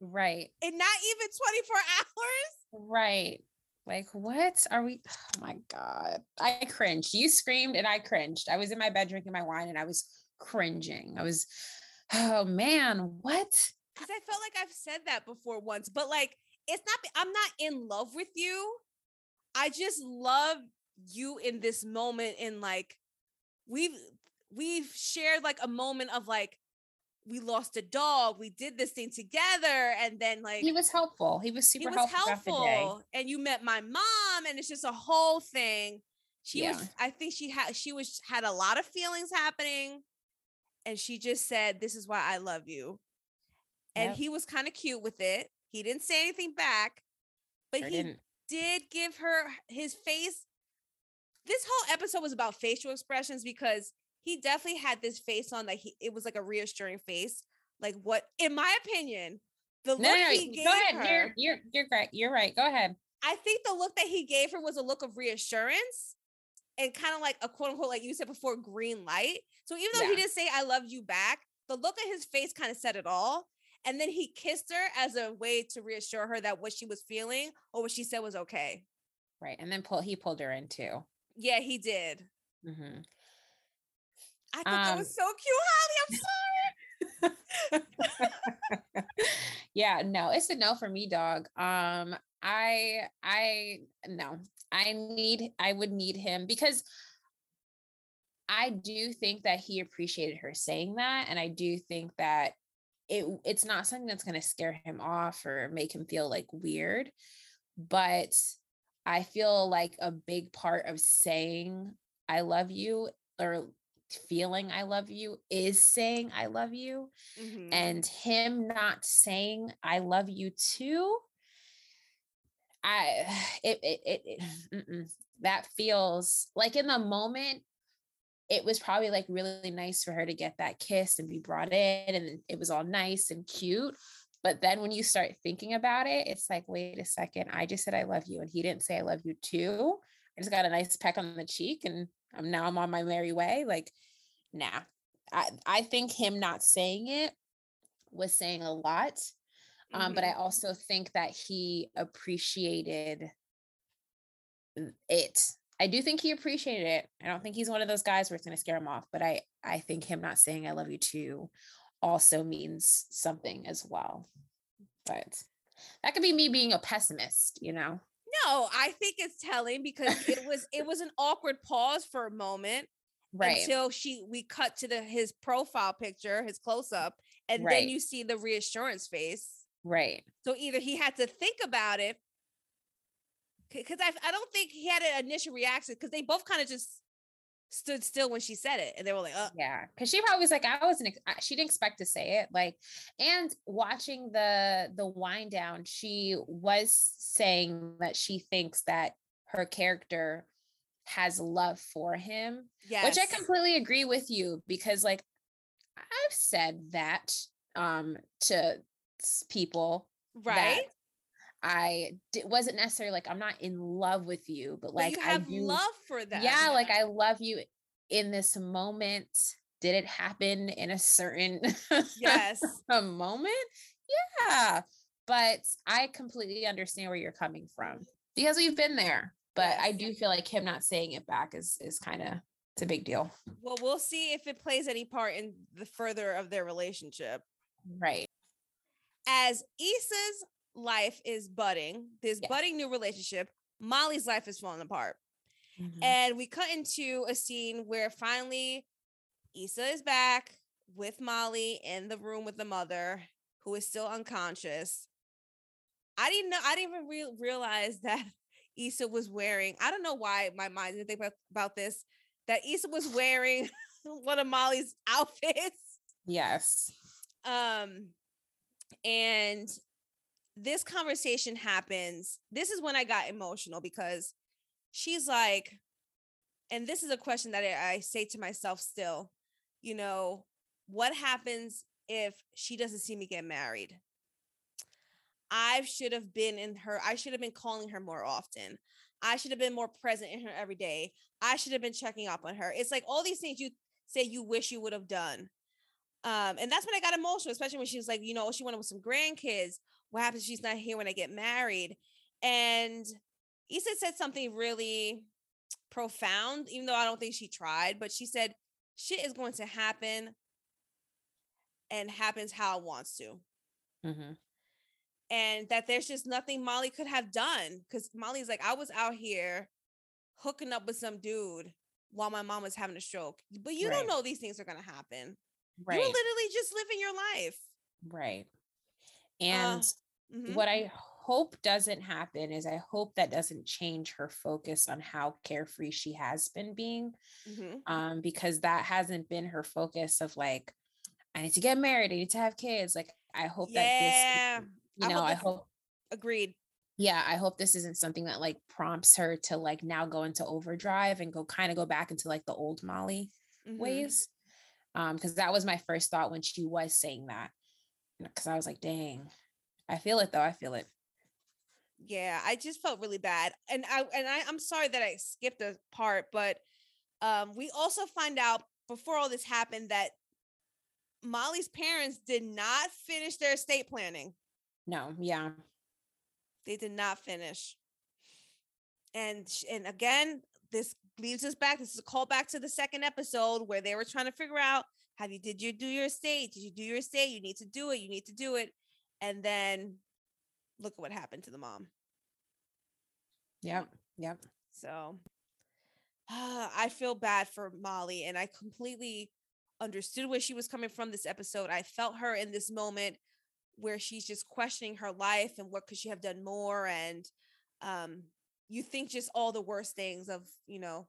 Right. in not even 24 *laughs* hours. Right. Like, what are we? Oh my God. I cringed. You screamed and I cringed. I was in my bed drinking my wine and I was cringing. I was, oh man, what? Because I felt like I've said that before once, but like it's not. I'm not in love with you. I just love you in this moment. In like we've we've shared like a moment of like we lost a dog, we did this thing together, and then like He was helpful. He was he super was helpful, throughout the day. helpful, and you met my mom, and it's just a whole thing. She was. I think she had. She was had a lot of feelings happening, and she just said, "This is why I love you." And Yep. he was kind of cute with it. He didn't say anything back, but he didn't. did give her his face. This whole episode was about facial expressions because he definitely had this face on that he it was like a reassuring face. Like what, in my opinion, the No, look no, he gave Go ahead. her. You're you're you're great. You're right. Go ahead. I think the look that he gave her was a look of reassurance and kind of like a quote unquote, like you said before, green light. So even though he didn't say I love you back, the look at his face kind of said it all. And then he kissed her as a way to reassure her that what she was feeling or what she said was okay. Right. And then pull he pulled her in too. Yeah, he did. hmm I thought that Um, was so cute, Holly. I'm sorry. *laughs* yeah, no, it's a no for me, dog. Um, I I no, I need I would need him because I do think that he appreciated her saying that, and I do think that it it's not something that's going to scare him off or make him feel like weird, but I feel like a big part of saying I love you or feeling I love you is saying I love you Mhm. and him not saying i love you too i *sighs* it it, it, *sighs* it that feels like in the moment it was probably like really nice for her to get that kiss and be brought in and it was all nice and cute but then when you start thinking about it it's like wait a second i just said i love you and he didn't say i love you too i just got a nice peck on the cheek and i'm now i'm on my merry way like nah i i think him not saying it was saying a lot um, but. I also think that he appreciated it. I do think he appreciated it. I don't think he's one of those guys where it's going to scare him off, but I I think him not saying I love you too also means something as well. But that could be me being a pessimist, you know. no, I think it's telling because it *laughs* was it was an awkward pause for a moment. Right. until she we cut to the his profile picture, his close up, and Right. then you see the reassurance face. right. So either he had to think about it, because I I don't think he had an initial reaction because they both kind of just stood still when she said it and they were like, oh. yeah, because she probably was like, I wasn't, ex- she didn't expect to say it. Like, and watching the the wind down, she was saying that she thinks that her character has love for him, yes. which I completely agree with you because, like, I've said that um to people, right? I d- wasn't necessarily like I'm not in love with you, but like but I have do, love for them. Yeah, like I love you in this moment. Did it happen in a certain yes *laughs* a moment? Yeah, but I completely understand where you're coming from because we've been there. But yes. I do feel like him not saying it back is is kind of it's a big deal. Well, we'll see if it plays any part in the further of their relationship. Right. As Issa's life is budding, this yeah. budding new relationship, Molly's life is falling apart. Mm-hmm. And we cut into a scene where finally Issa is back with Molly in the room with the mother, who is still unconscious. I didn't know, I didn't even re- realize that *laughs* Issa was wearing, I don't know why my mind didn't think about, about this, that Issa was wearing *laughs* one of Molly's *laughs* outfits. Yes. Um, and this conversation happens. This is when I got emotional because she's like, and this is a question that I, say to myself still, you know, what happens if she doesn't see me get married? I should have been in her, I should have been calling her more often. I should have been more present in her every day. I should have been checking up on her. It's like all these things you say you wish you would have done. Um, and that's when I got emotional, especially when she was like, you know, she wanted with some grandkids what happens if she's not here when I get married? And Issa said something really profound, even though I don't think she tried, but she said, shit is going to happen and happens how it wants to. Mm-hmm. And that there's just nothing Molly could have done. Cause Molly's like, I was out here hooking up with some dude while my mom was having a stroke. But you right. don't know these things are gonna happen. Right. You're literally just living your life. Right. And uh, Mm-hmm. What I hope doesn't happen is I hope that doesn't change her focus on how carefree she has been being. Mm-hmm. Um, because that hasn't been her focus of like, I need to get married, I need to have kids. Like, I hope yeah. that this, you know, I hope, I hope agreed. Yeah, I hope this isn't something that like prompts her to like now go into overdrive and go kind of go back into like the old Molly mm-hmm. ways. Um, because that was my first thought when she was saying that. Because I was like, dang, I feel it though. I feel it. Yeah, I just felt really bad. And I and I, I'm sorry that I skipped a part, but um we also find out before all this happened that Molly's parents did not finish their estate planning. No, yeah. They did not finish. And and again, this leads us back. This is a callback to the second episode where they were trying to figure out have you did you do your estate? Did you do your estate? You need to do it. You need to do it. And then look at what happened to the mom. Yep. Yep. So uh, *sighs* I feel bad for Molly and I completely understood where she was coming from this episode. I felt her in this moment where she's just questioning her life and what could she have done more and um you think just all the worst things of, you know,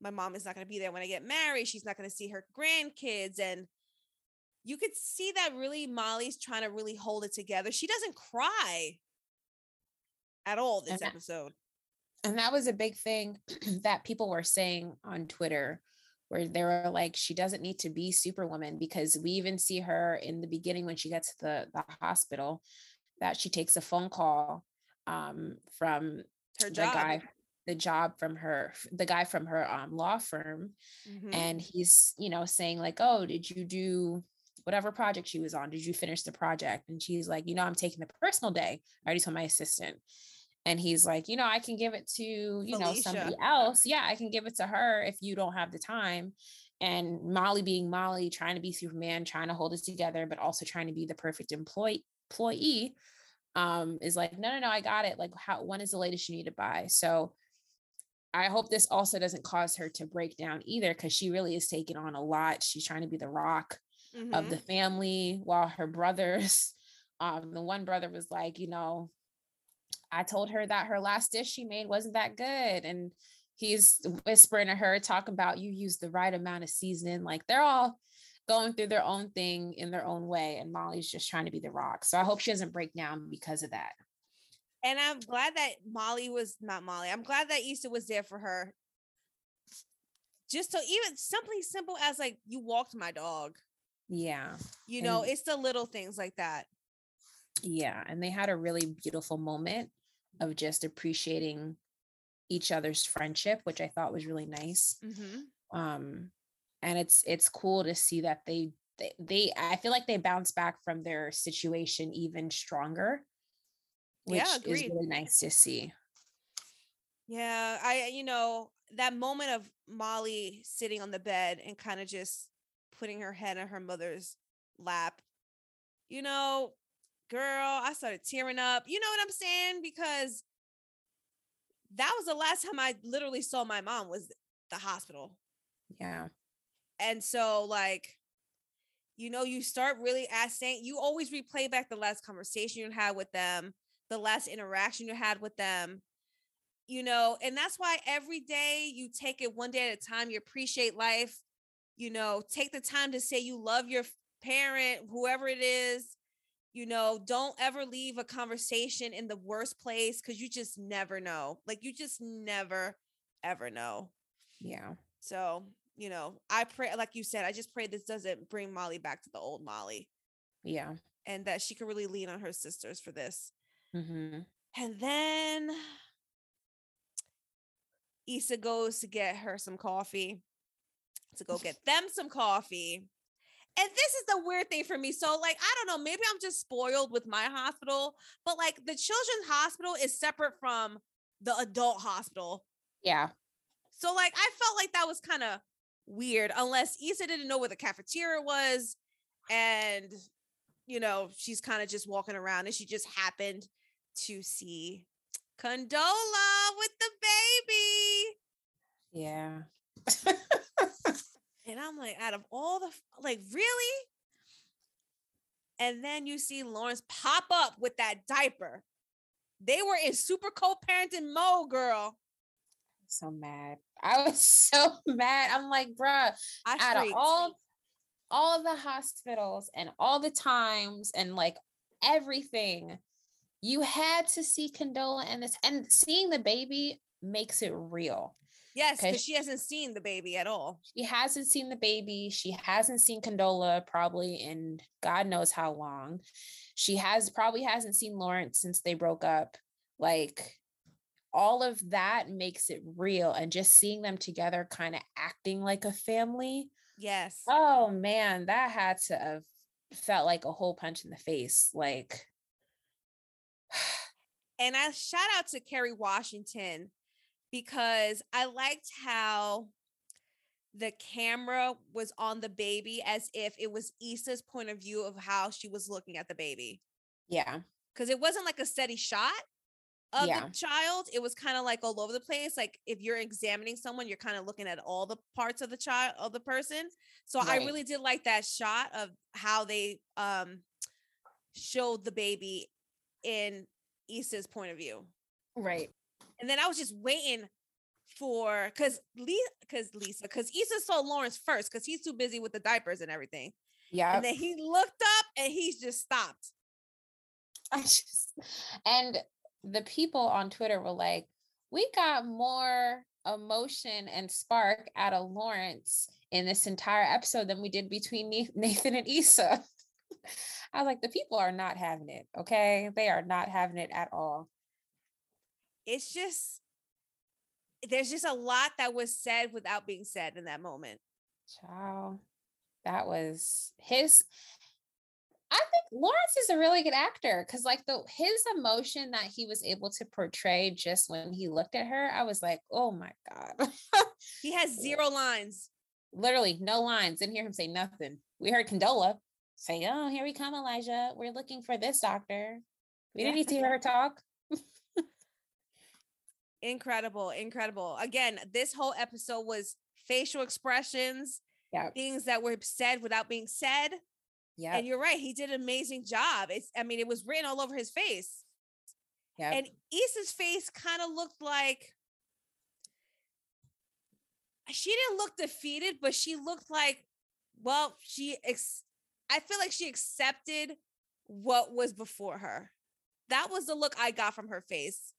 my mom is not going to be there when I get married. She's not going to see her grandkids and you could see that really Molly's trying to really hold it together. She doesn't cry at all this and episode. and that was a big thing *clears throat* that people were saying on Twitter where they were like she doesn't need to be superwoman because we even see her in the beginning when she gets to the, the hospital that she takes a phone call um, from her job. the guy the job from her the guy from her um, law firm mm-hmm. and he's you know saying like oh did you do whatever project she was on. Did you finish the project? And she's like, you know, I'm taking the personal day. I already told my assistant. And he's like, you know, I can give it to, you Felicia. know, somebody else. Yeah, I can give it to her if you don't have the time. And Molly being Molly, trying to be Superman, trying to hold it together, but also trying to be the perfect employee employee, um, is like, no, no, no, I got it. Like, how when is the latest you need to buy? So I hope this also doesn't cause her to break down either, because she really is taking on a lot. She's trying to be the rock mm-hmm. of the mm-hmm. family while her brothers *laughs* um the one brother was like you know i told her that her last dish she made wasn't that good and he's whispering to her, talking about you use the right amount of seasoning. Like they're all going through their own thing in their own way. And Molly's just trying to be the rock. So I hope she doesn't break down because of that. And I'm glad that Molly was not Molly. I'm glad that Issa was there for her. Just so even something simple as like you walked my dog. Yeah. You know, and, it's the little things like that. Yeah. And they had a really beautiful moment of just appreciating each other's friendship, which I thought was really nice. Mm-hmm. Um, and it's it's cool to see that they, they they I feel like they bounce back from their situation even stronger, which yeah, is really nice to see. Yeah, I you know that moment of Molly sitting on the bed and kind of just putting her head on her mother's lap. You know, girl, I started tearing up. You know what I'm saying? Because that was the last time I literally saw my mom was the hospital. Yeah. And so like you know, you start really asking, you always replay back the last conversation you had with them, the last interaction you had with them. You know, and that's why every day you take it one day at a time, you appreciate life. You know, take the time to say you love your parent, whoever it is, you know don't ever leave a conversation in the worst place because you just never know like you just never ever know. Yeah. So you know i pray like you said i just pray this doesn't bring molly back to the old molly. Yeah. And that she can really lean on her sisters for this. Mm-hmm. and then Issa goes to get her some coffee to go get them some coffee and this is the weird thing for me. So, like, I don't know, maybe I'm just spoiled with my hospital, but like the children's hospital is separate from the adult hospital. Yeah. So, like, I felt like that was kind of weird, unless Issa didn't know where the cafeteria was. And, you know, she's kind of just walking around and she just happened to see Condola with the baby. Yeah. *laughs* And I'm like, out of all the, like, really? And then you see Lawrence pop up with that diaper. They were in super co-parenting mode, girl. So mad. I was *laughs* so mad. I'm like, bruh, I out of all all the hospitals and all the times and like everything, you had to see Condola and this and seeing the baby makes it real. Yes, because she hasn't seen the baby at all. She hasn't seen the baby. She hasn't seen Condola probably in God knows how long. She has probably hasn't seen Lawrence since they broke up. Like all of that makes it real. And just seeing them together, kind of acting like a family. Yes. Oh man, that had to have felt like a whole punch in the face. Like, *sighs* and I shout out to Kerry Washington because I liked how the camera was on the baby as if it was Issa's point of view of how she was looking at the baby. Yeah. Because it wasn't like a steady shot of yeah. the child. It was kind of like all over the place. Like if you're examining someone, you're kind of looking at all the parts of the child of the person. So right. I really did like that shot of how they um showed the baby in Issa's point of view. Right. And then I was just waiting for because Lisa, because Lisa, because Issa saw Lawrence first because he's too busy with the diapers and everything. Yeah. And then he looked up and he's just stopped. *laughs* I just and the people on Twitter were like, we got more emotion and spark out of Lawrence in this entire episode than we did between Nathan and Issa. *laughs* I was like, the people are not having it. Okay. They are not having it at all it's just there's just a lot that was said without being said in that moment. Ciao. That was his I think Lawrence is a really good actor because like the his emotion that he was able to portray just when he looked at her, I was like, oh my God. he has *laughs* zero lines. Literally no lines. Didn't hear him say nothing. We heard Condola say, Oh, here we come, Elijah. We're looking for this doctor. We didn't need to hear her *laughs* talk incredible incredible. Again this whole episode was facial expressions yeah things that were said without being said yeah and you're right he did an amazing job. It's i mean it was written all over his face. Yeah and Issa's face kind of looked like she didn't look defeated, but she looked like, well, she ex- I feel like she accepted what was before her. That was the look I got from her face.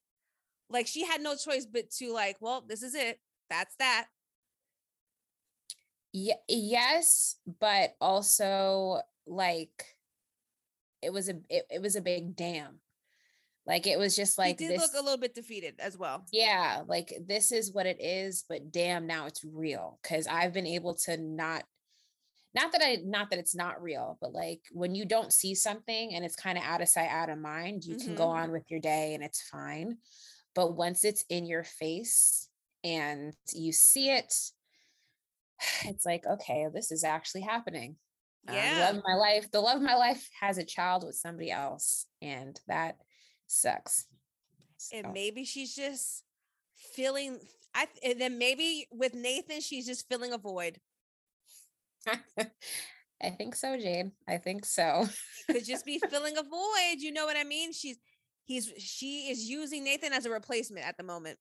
Like she had no choice but to like, well, this is it. That's that. Yeah, yes, but also like it was a it, it was a big damn. Like it was just like he did this, look a little bit defeated as well. Yeah, like this is what it is, but damn, now it's real. Cause I've been able to not not that I not that it's not real, but like when you don't see something and it's kind of out of sight, out of mind, you mm-hmm. can go mm-hmm. on with your day and it's fine. But once it's in your face and you see it, *sighs* it's like, okay, this is actually happening. Yeah. Um, love of my life. The love of my life has a child with somebody else, and that sucks. So. And maybe she's just feeling. I and then maybe with Nathan, she's just feeling a void. *laughs* I think so, Jade. I think so. Could just be *laughs* filling a void. You know what I mean? She's he's she is using Nathan as a replacement at the moment.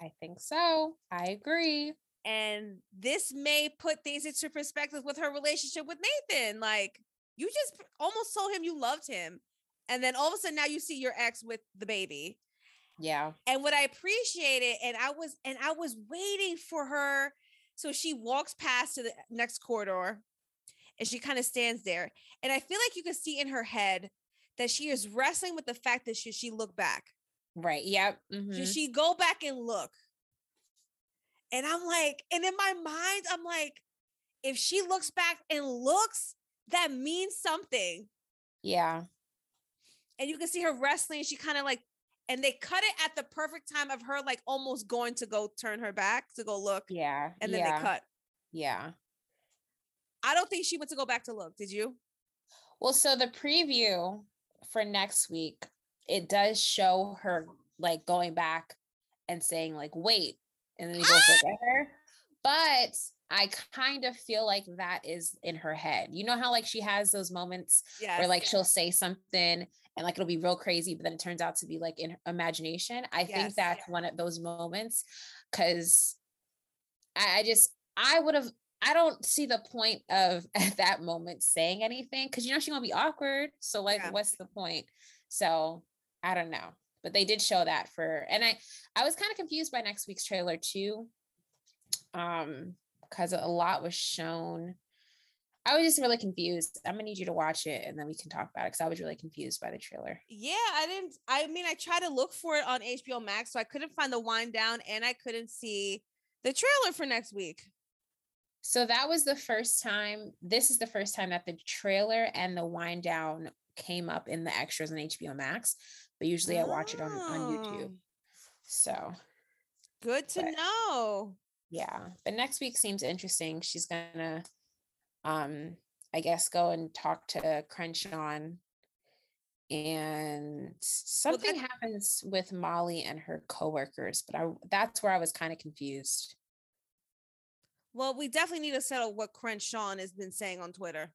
I think so. I agree. And this may put things into perspective with her relationship with Nathan. Like, you just almost told him you loved him. And then all of a sudden now you see your ex with the baby. Yeah. And what I appreciated, and I was, and I was waiting for her. So she walks past to the next corridor and she kind of stands there. And I feel like you can see in her head that she is wrestling with the fact that should she look back? Right. Yep. Mm-hmm. Should she go back and look? And I'm like, and in my mind, I'm like, if she looks back and looks, that means something. Yeah. And you can see her wrestling. She kind of like, and they cut it at the perfect time of her like almost going to go turn her back to go look. Yeah. And then yeah. they cut. Yeah. I don't think she went to go back to look. Did you? Well, so the preview for next week, it does show her like going back and saying, like, wait, and then he goes *gasps* look at her. But I kind of feel like that is in her head. You know how like she has those moments yes, where like she'll say something and like it'll be real crazy, but then it turns out to be like in imagination. I yes, think that's yeah. one of those moments because I, I just I would have I don't see the point of *laughs* at that moment saying anything because you know she's gonna be awkward. So like, yeah. what's the point? So I don't know but they did show that for and i i was kind of confused by next week's trailer too um because a lot was shown i was just really confused i'm gonna need you to watch it and then we can talk about it because i was really confused by the trailer yeah i didn't i mean i tried to look for it on hbo max so i couldn't find the wind down and i couldn't see the trailer for next week so that was the first time this is the first time that the trailer and the wind down came up in the extras on hbo max but usually I watch it on, on YouTube. Oh. So good to but, know. Yeah. But next week seems interesting. She's gonna um I guess go and talk to Crenshaw and something well, happens with Molly and her coworkers, but I that's where I was kind of confused. Well, we definitely need to settle what Crenshaw has been saying on Twitter.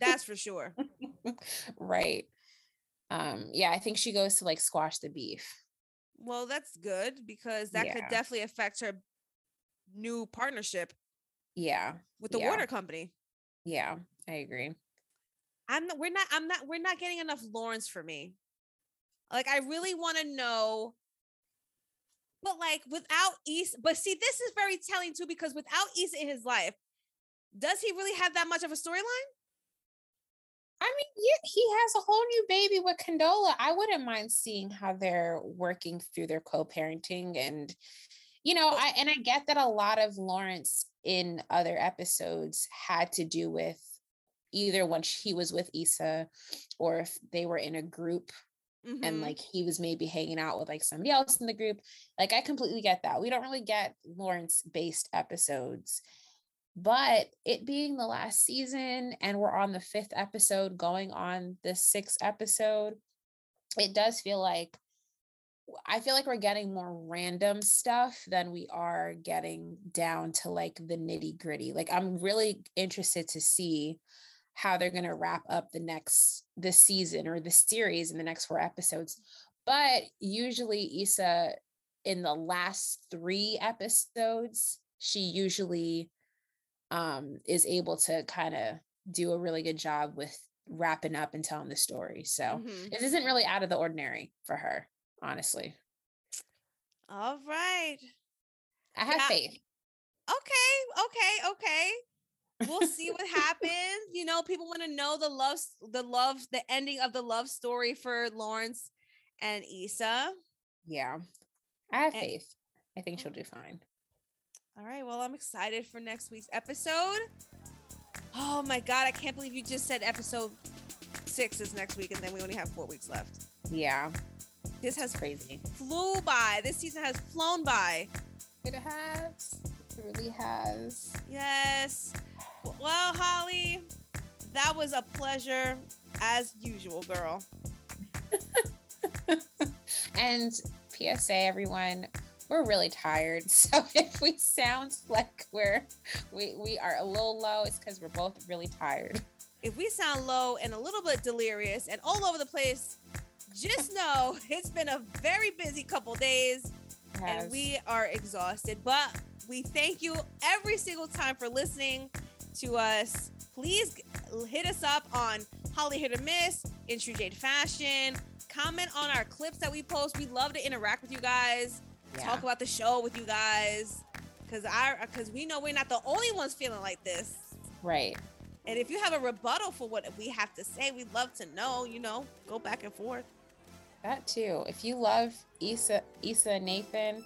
that's for sure. *laughs* right um yeah i think she goes to like squash the beef well that's good because that yeah. could definitely affect her new partnership yeah with the yeah. water company yeah i agree i'm we're not i'm not we're not getting enough lawrence for me like i really want to know but like without Issa, but see, this is very telling too, because without Issa in his life, does he really have that much of a storyline? I mean, yeah, he has a whole new baby with Condola. I wouldn't mind seeing how they're working through their co-parenting and you know, I and I get that a lot of Lawrence in other episodes had to do with either when he was with Issa or if they were in a group mm-hmm. and like he was maybe hanging out with like somebody else in the group. Like I completely get that. We don't really get Lawrence based episodes but it being the last season and we're on the fifth episode going on the sixth episode, it does feel like I feel like we're getting more random stuff than we are getting down to like the nitty gritty. Like I'm really interested to see how they're going to wrap up the next the season or the series in the next four episodes. But usually Issa in the last three episodes, she usually um, is able to kind of do a really good job with wrapping up and telling the story. So Mhm. it isn't really out of the ordinary for her, honestly. All right. I have Yeah. faith. Okay, okay, okay. We'll see what happens. You know, people want to know the love, the love, the ending of the love story for Lawrence and Issa. Yeah. I have And- faith. I think she'll do fine. All right. Well, I'm excited for next week's episode. Oh my God. I can't believe you just said episode six is next week and then we only have four weeks left. Yeah. This has Crazy. flew by. This season has flown by. It has. It really has. Yes. Well, Holly, that was a pleasure as usual, girl. *laughs* And PSA, everyone, we're really tired. *laughs* So if we sound like we're we we are a little low, it's because we're both really tired. *laughs* If we sound low and a little bit delirious and all over the place, just know it's been a very busy couple days and we are exhausted. But we thank you every single time for listening to us. Please hit us up on Holly Hit or Miss, in True Jade Fashion. Comment on our clips that we post. We love to interact with you guys. Yeah. Talk about the show with you guys. Cause I cause we know we're not the only ones feeling like this. right. And if you have a rebuttal for what we have to say, we'd love to know, you know, go back and forth. That too. If you love Issa, Issa Nathan,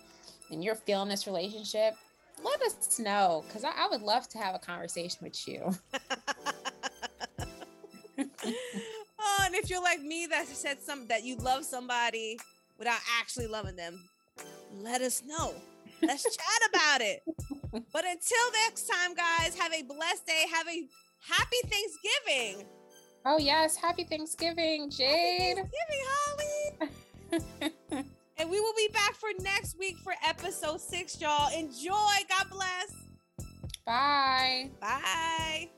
and you're feeling this relationship, let us know because I, I would love to have a conversation with you. *laughs* oh, and if you're like me that said some that you love somebody without actually loving them, let us know. Let's chat about it. But until next time, guys, have a blessed day. Have a happy Thanksgiving. Oh yes, happy Thanksgiving, Jade. Happy. Thanksgiving, Holly. *laughs* And we will be back for next week for episode six, y'all. Enjoy. God bless. Bye. Bye.